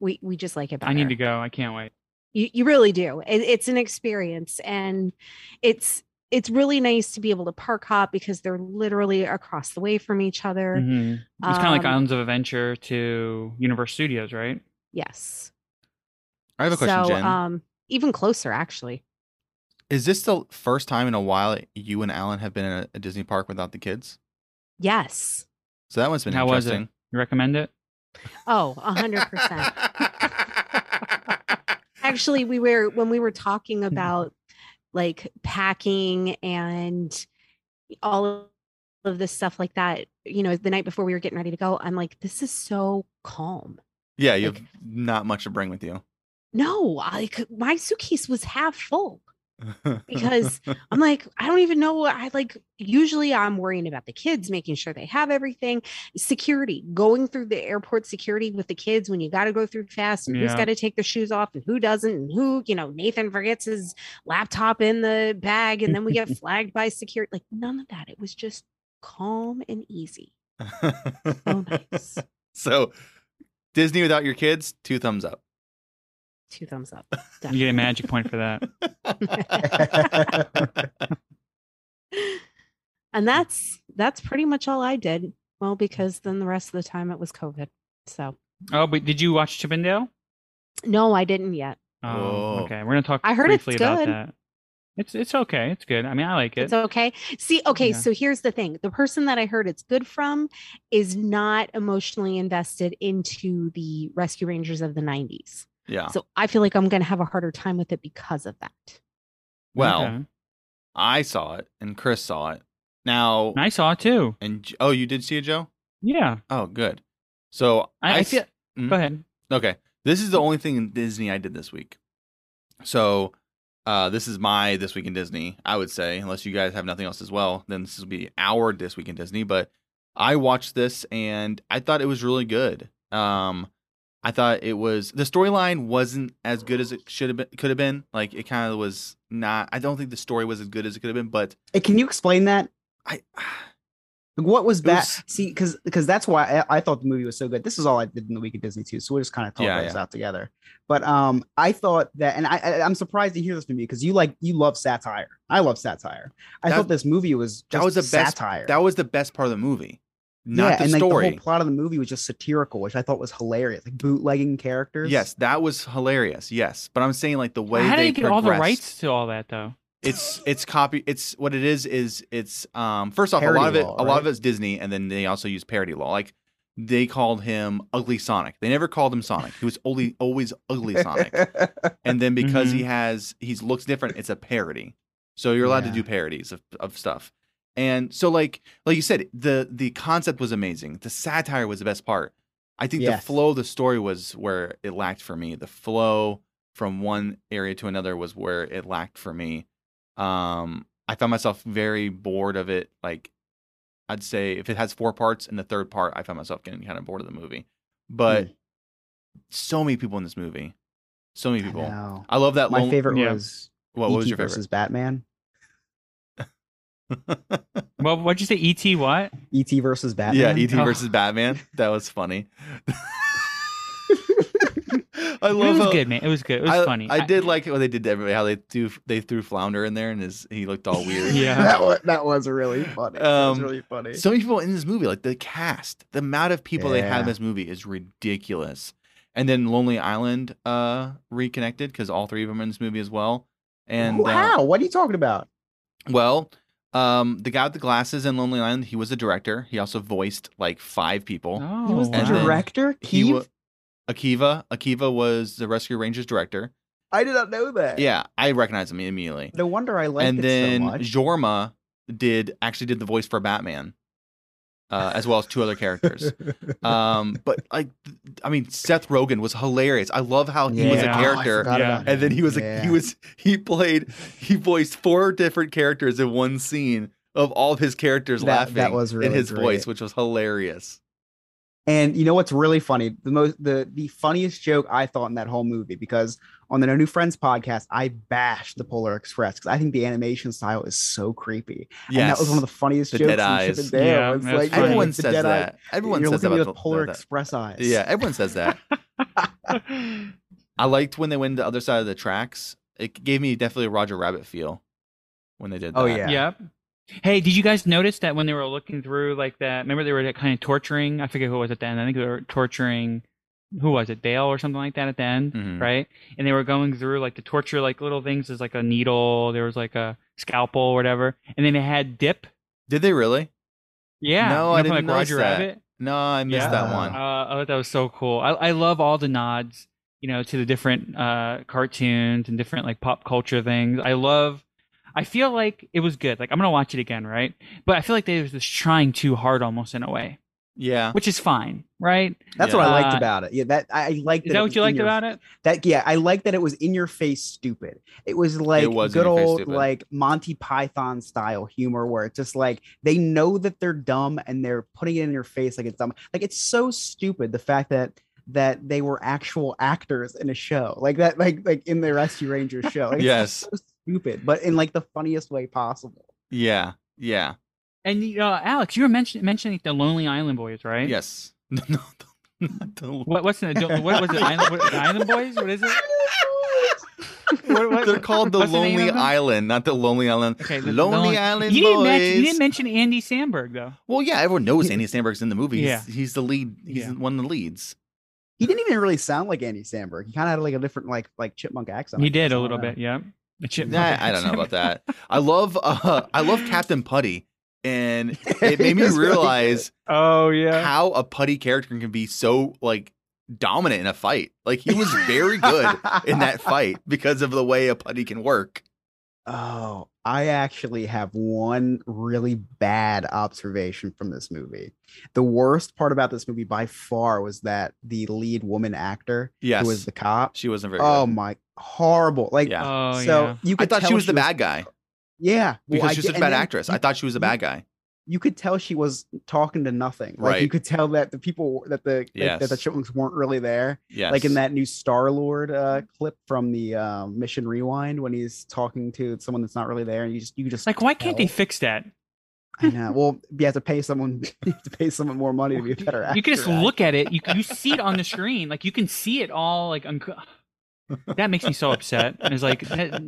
Speaker 5: We we just like it better.
Speaker 3: I need to go. I can't wait.
Speaker 5: You you really do. It, it's an experience, and it's it's really nice to be able to park hop because they're literally across the way from each other.
Speaker 3: Mhm. It's kind of like
Speaker 5: Um,
Speaker 3: Islands of Adventure to Universal Studios, right?
Speaker 5: Yes.
Speaker 4: I have a question,
Speaker 5: so,
Speaker 4: Jen.
Speaker 5: um, even closer actually.
Speaker 4: Is this the first time in a while you and Alan have been in a, a Disney park without the kids?
Speaker 5: Yes.
Speaker 4: So that one's been
Speaker 3: How was it? You recommend it?
Speaker 5: Oh, a hundred percent. Actually, we were when we were talking hmm. about like packing and all of this stuff like that, you know, the night before we were getting ready to go, I'm like, this is so calm.
Speaker 4: Yeah, you have not much to bring with you.
Speaker 5: No, I, c- my suitcase was half full. Because I'm like, I don't even know what I like. Usually I'm worrying about the kids, making sure they have everything. Security, going through the airport security with the kids when you got to go through fast and who's
Speaker 3: Yeah.
Speaker 5: got to take their shoes off and who doesn't, and who, you know, Nathan forgets his laptop in the bag and then we get flagged by security. Like none of that. It was just calm and easy. So nice.
Speaker 4: so Disney without your kids, two thumbs up.
Speaker 5: Two thumbs up.
Speaker 3: You get a magic point for that.
Speaker 5: and that's that's pretty much all I did. Well, because then the rest of the time it was COVID. So
Speaker 3: Oh, but did you watch Chip 'n Dale?
Speaker 5: no, I didn't yet.
Speaker 3: Oh, okay. We're gonna talk
Speaker 5: I heard it's
Speaker 3: briefly about
Speaker 5: good.
Speaker 3: that. It's it's okay. It's good. I mean, I like it.
Speaker 5: It's okay. See, okay,
Speaker 3: Yeah.
Speaker 5: so here's the thing. The person that I heard it's good from is not emotionally invested into the Rescue Rangers of the 90s.
Speaker 4: Yeah.
Speaker 5: So I feel like I'm going to have a harder time with it because of that.
Speaker 4: well,
Speaker 3: Okay.
Speaker 4: I saw it and Chris saw it. Now,
Speaker 3: I saw it too.
Speaker 4: and oh, you did see it, Joe?
Speaker 3: Yeah.
Speaker 4: Oh, good. So
Speaker 3: I feel.
Speaker 4: Mhm.
Speaker 3: Go ahead.
Speaker 4: Okay. This is the only thing in Disney I did this week. So uh, this is my this week in Disney, I would say, unless you guys have nothing else as well, then this will be our this week in Disney. But I watched this and I thought it was really good. Um, I thought it was the storyline wasn't as good as it should have been, could have been. Like it kind of was not. I don't think the story was as good as it could have been, but
Speaker 6: Hey, can you explain that?
Speaker 4: I
Speaker 6: What was bad?
Speaker 4: was-
Speaker 6: See, because because that's why I, I thought the movie was so good. This is all I did in the week of Disney too, so we'll just kind of talk
Speaker 4: Yeah,
Speaker 6: those
Speaker 4: yeah.
Speaker 6: out together. But um, I thought that, and I, I I'm surprised to hear this from you because you like you love satire. I love satire. I
Speaker 4: That-
Speaker 6: thought this movie was just
Speaker 4: that was the best.
Speaker 6: satire.
Speaker 4: That was the best part of the movie, not
Speaker 6: yeah,
Speaker 4: the
Speaker 6: and like the whole plot of the movie was just satirical, which I thought was hilarious, like bootlegging characters.
Speaker 4: Yes, that was hilarious. Yes, but I'm saying like the way
Speaker 3: How
Speaker 4: they
Speaker 3: did they get all the rights to all that though?
Speaker 4: It's it's copy. It's what it is. Is it's um first off a lot of it.
Speaker 6: law,
Speaker 4: a lot of it's Disney, and then they also use parody law. Like they called him Ugly Sonic. They never called him Sonic. He was only always Ugly Sonic. and then because he has he's looks different, it's a parody. So you're allowed
Speaker 6: Yeah.
Speaker 4: to do parodies of, of stuff. And so like like you said, the the concept was amazing. The satire was the best part. I think
Speaker 6: Yes.
Speaker 4: the flow of the story was where it lacked for me. The flow from one area to another was where it lacked for me. Um I found myself very bored of it. Like I'd say if it has four parts and the third part, I found myself getting kind of bored of the movie. But so many people in this movie. So many people.
Speaker 6: know.
Speaker 4: I love that
Speaker 6: My
Speaker 4: lone-
Speaker 6: favorite
Speaker 3: Yeah.
Speaker 6: was
Speaker 4: What, what was
Speaker 6: E.T.
Speaker 4: your favorite?
Speaker 6: versus Batman.
Speaker 3: Well, what'd you say? Et what?
Speaker 6: E.T. versus Batman.
Speaker 4: yeah, E.T.
Speaker 3: Oh.
Speaker 4: versus Batman. That was funny. I love It
Speaker 3: was
Speaker 4: how-
Speaker 3: good, man. It was good. It was
Speaker 4: I,
Speaker 3: funny.
Speaker 4: I did like what they did to everybody. How they do they threw Flounder in there and his he looked all weird.
Speaker 3: Yeah.
Speaker 6: that was that was really funny. that was
Speaker 4: Um,
Speaker 6: really funny.
Speaker 4: So many people in this movie, like the cast, the amount of people they had in this movie is ridiculous. And then Lonely Island uh reconnected because all three of them are in this movie as well. And
Speaker 6: Who-
Speaker 4: uh,
Speaker 6: how? What are you talking about?
Speaker 4: Well, um, the guy with the glasses in Lonely Island, he was a director. He also voiced like five people.
Speaker 3: Oh,
Speaker 6: He was the
Speaker 4: And
Speaker 6: director.
Speaker 4: He
Speaker 6: Keeve?
Speaker 4: wa- Akiva. Akiva was the Rescue Rangers director.
Speaker 6: I did not know that.
Speaker 4: Yeah, I recognized him immediately.
Speaker 6: No wonder I liked
Speaker 4: and
Speaker 6: it
Speaker 4: then
Speaker 6: so much.
Speaker 4: Jorma did actually did the voice for Batman, uh, as well as two other characters. um, but like, I mean, Seth Rogen was hilarious. I love how he was a
Speaker 3: Yeah. Oh, I
Speaker 4: character,
Speaker 3: Yeah.
Speaker 4: and then he was a, he was he played he voiced four different characters in one scene of all of his characters
Speaker 6: That-
Speaker 4: laughing
Speaker 6: that was really
Speaker 4: in
Speaker 6: really
Speaker 4: his voice, which was hilarious.
Speaker 6: And you know what's really funny? The most the the funniest joke I thought in that whole movie because on the No New Friends podcast, I bashed the Polar Express because I think the animation style is so creepy.
Speaker 4: Yes,
Speaker 6: And that was one of the funniest
Speaker 4: The
Speaker 6: jokes
Speaker 4: dead
Speaker 6: in
Speaker 4: eyes.
Speaker 6: Chip and
Speaker 3: Yeah,
Speaker 6: It's like,
Speaker 3: funny.
Speaker 4: Everyone
Speaker 6: like,
Speaker 4: says
Speaker 6: dead eye-
Speaker 4: that. Everyone
Speaker 6: You're
Speaker 4: says
Speaker 6: looking
Speaker 4: that
Speaker 6: at
Speaker 4: about the-
Speaker 6: Polar
Speaker 4: that-
Speaker 6: Express eyes.
Speaker 4: Yeah, everyone says that. I liked when they went to the other side of the tracks. It gave me definitely a Roger Rabbit feel when they did oh, that.
Speaker 6: Oh, yeah.
Speaker 3: Yep. Hey, did you guys notice that when they were looking through like that? Remember they were kind of torturing. I forget who it was at the end. I think they were torturing. Who was it? Dale or something like that at the end,
Speaker 4: Mhm.
Speaker 3: right? And they were going through like the torture, like little things. There's like a needle. There was like a scalpel or whatever. And then they had dip.
Speaker 4: Did they really?
Speaker 3: Yeah.
Speaker 4: No, I
Speaker 3: from,
Speaker 4: didn't
Speaker 3: like
Speaker 4: notice
Speaker 3: Roger
Speaker 4: that.
Speaker 3: Rabbit.
Speaker 4: No, I missed
Speaker 3: Yeah.
Speaker 4: that one.
Speaker 3: Uh, I thought that was so cool. I, I love all the nods, you know, to the different uh, cartoons and different like pop culture things. I love. I feel like it was good. Like I'm gonna watch it again, right? But I feel like they was just trying too hard, almost in a way.
Speaker 4: Yeah.
Speaker 3: which is fine, right?
Speaker 6: That's what I liked
Speaker 3: Uh,
Speaker 6: about it. Yeah, that I, I liked.
Speaker 3: Is
Speaker 6: it
Speaker 3: that what you liked
Speaker 6: your-
Speaker 3: about it?
Speaker 6: That yeah, I liked that it was in your face stupid. It was like
Speaker 4: was
Speaker 6: good old like Monty Python style humor where it's just like they know that they're dumb and they're putting it in your face like it's dumb. Like it's so stupid the fact that that they were actual actors in a show like that like like in the Rescue Rangers show. Like, it's
Speaker 4: Yes.
Speaker 6: so stupid, but in like the funniest way possible.
Speaker 4: Yeah. Yeah.
Speaker 3: And you know, Alex, you were mention, mentioning the Lonely Island Boys, right?
Speaker 4: Yes. no, not the-
Speaker 3: What, what's the what was it? Island, what, Island Boys? What is it? What- what-
Speaker 4: They're called the Lonely
Speaker 3: of them?
Speaker 4: Island, not the Lonely Island.
Speaker 3: Okay, the- the
Speaker 4: Lonely Island
Speaker 3: You didn't,
Speaker 4: Boys.
Speaker 3: mention, you didn't mention Andy Samberg though.
Speaker 4: well, yeah, everyone knows Andy Samberg's in the movie. He's,
Speaker 3: Yeah.
Speaker 4: he's the lead. He's
Speaker 3: Yeah.
Speaker 4: one of the leads.
Speaker 6: He didn't even really sound like Andy Samberg. He kind of had like a different like like chipmunk accent.
Speaker 3: He did a little bit, yeah. A chipmunk
Speaker 4: Nah, I don't know about that. I love uh, I love Captain Putty, and it made me
Speaker 6: He was really
Speaker 4: realize
Speaker 3: Oh yeah.
Speaker 4: how a putty character can be so like dominant in a fight. Like he was very good in that fight because of the way a putty can work.
Speaker 6: Oh, I actually have one really bad observation from this movie. The worst part about this movie by far was that the lead woman actor,
Speaker 4: Yes.
Speaker 6: who was the cop,
Speaker 4: She wasn't very good.
Speaker 6: oh
Speaker 4: good.
Speaker 6: my, horrible! Like,
Speaker 4: Yeah.
Speaker 3: Oh
Speaker 6: so
Speaker 3: yeah.
Speaker 6: you
Speaker 4: I thought
Speaker 6: tell
Speaker 4: she was the bad guy
Speaker 6: Yeah,
Speaker 4: because
Speaker 6: I
Speaker 4: she's
Speaker 6: get-
Speaker 4: such a bad
Speaker 6: then
Speaker 4: actress.
Speaker 6: you-
Speaker 4: I thought she was a bad guy.
Speaker 6: You could tell she was talking to nothing. Like you could tell that the people that the that- that the
Speaker 4: Yes.
Speaker 6: chipmunks weren't really there.
Speaker 4: Yes.
Speaker 6: Like in that new Star Lord uh, clip from the um, Mission Rewind when he's talking to someone that's not really there, and you just you just
Speaker 3: Like, why can't they fix that?
Speaker 6: I know. Well, you have to pay someone. To pay someone more money to be a better actor.
Speaker 3: You can just
Speaker 6: at.
Speaker 3: look at it. You you see it on the screen. Like you can see it all. Like unco- that makes me so upset. And it's like that,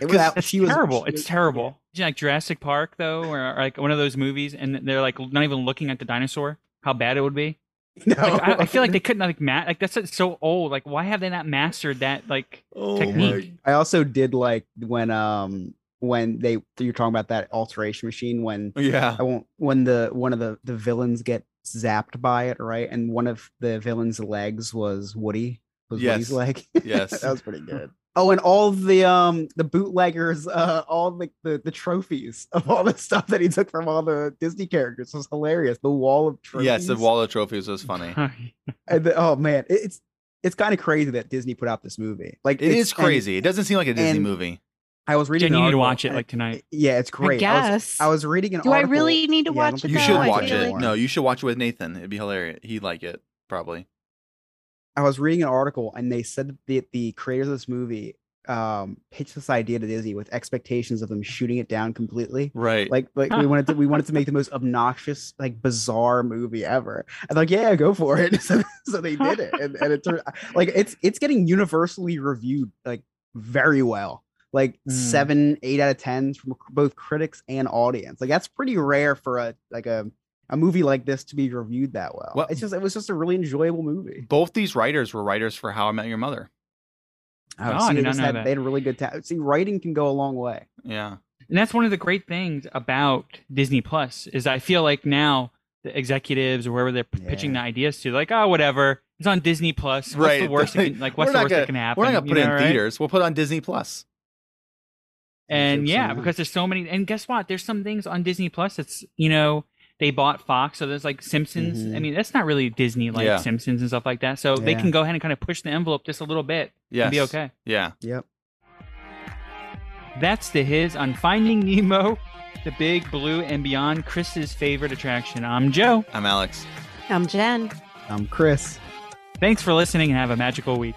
Speaker 6: It was,
Speaker 3: that's
Speaker 6: she was
Speaker 3: terrible.
Speaker 6: she
Speaker 3: it's
Speaker 6: was-
Speaker 3: terrible. Yeah, Like Jurassic Park though, or, or like one of those movies, and they're like not even looking at the dinosaur. How bad it would be.
Speaker 6: No.
Speaker 3: Like, I, I feel like they couldn't like ma- like that's so old. Like why have they not mastered that like
Speaker 4: Oh
Speaker 3: technique?
Speaker 6: I also did like when um when they you're talking about that alteration machine when
Speaker 4: Yeah.
Speaker 6: I won't when the one of the the villains get zapped by it right and one of the villains' legs was Woody was
Speaker 4: Yes.
Speaker 6: Woody's leg
Speaker 4: Yes.
Speaker 6: that was pretty good. Oh, and all the um the bootleggers, uh, all the, the the trophies of all the stuff that he took from all the Disney characters was hilarious. The wall of trophies.
Speaker 4: Yes, the wall of trophies was funny.
Speaker 6: And the- oh man, it- it's it's kind of crazy that Disney put out this movie. Like it's-
Speaker 4: is crazy. it doesn't seem like a Disney movie.
Speaker 6: I was reading.
Speaker 3: Jen,
Speaker 6: an
Speaker 3: you need to watch it like tonight.
Speaker 6: Yeah, it's great. I
Speaker 5: guess.
Speaker 6: I was reading an
Speaker 5: Do I really need to
Speaker 6: Yeah,
Speaker 5: watch
Speaker 6: think
Speaker 4: You should watch it.
Speaker 5: like-
Speaker 4: No, you should watch it with Nathan. It'd be hilarious. He'd like it probably.
Speaker 6: I was reading an article and they said that the, the creators of this movie um pitched this idea to Disney with expectations of them shooting it down completely.
Speaker 4: Right.
Speaker 6: Like like we wanted to we wanted to make the most obnoxious, like bizarre movie ever. And like, yeah, go for it. So, so they did it. And, and it turned like it's it's getting universally reviewed like very well. Like
Speaker 3: Mm.
Speaker 6: seven, eight out of tens from both critics and audience. Like that's pretty rare for a like a a movie like this to be reviewed that well.
Speaker 4: Well-
Speaker 6: it's just it was just a really enjoyable movie.
Speaker 4: Both these writers were writers for How I Met Your Mother.
Speaker 6: Oh,
Speaker 3: Oh, I did not know
Speaker 6: had,
Speaker 3: that.
Speaker 6: they had a really good time. See, writing can go a long way.
Speaker 4: Yeah.
Speaker 3: And that's one of the great things about Disney Plus is I feel like now the executives or wherever they're p- pitching the ideas to, like, oh, whatever, it's on Disney Plus. What's
Speaker 4: right.
Speaker 3: the worst? that can, like, what's the worst
Speaker 4: gonna,
Speaker 3: that can happen?
Speaker 4: We're not gonna
Speaker 3: you
Speaker 4: put it in
Speaker 3: right?
Speaker 4: theaters. We'll put it on Disney Plus.
Speaker 3: And yeah, because there's so many. And guess what? There's some things on Disney Plus that's you know they bought Fox, so there's like Simpsons. I
Speaker 6: Mhm.
Speaker 3: mean, that's not really Disney like
Speaker 4: Yeah.
Speaker 3: Simpsons and stuff like that. So they can go ahead and kind of push the envelope just a little bit
Speaker 4: Yes.
Speaker 3: and be okay.
Speaker 4: Yeah.
Speaker 6: Yep.
Speaker 3: That's the hiz on Finding Nemo, the Big Blue and Beyond. Chris's favorite attraction. I'm Joe.
Speaker 4: I'm Alex.
Speaker 5: I'm Jen.
Speaker 6: I'm Chris.
Speaker 3: Thanks for listening and have a magical week.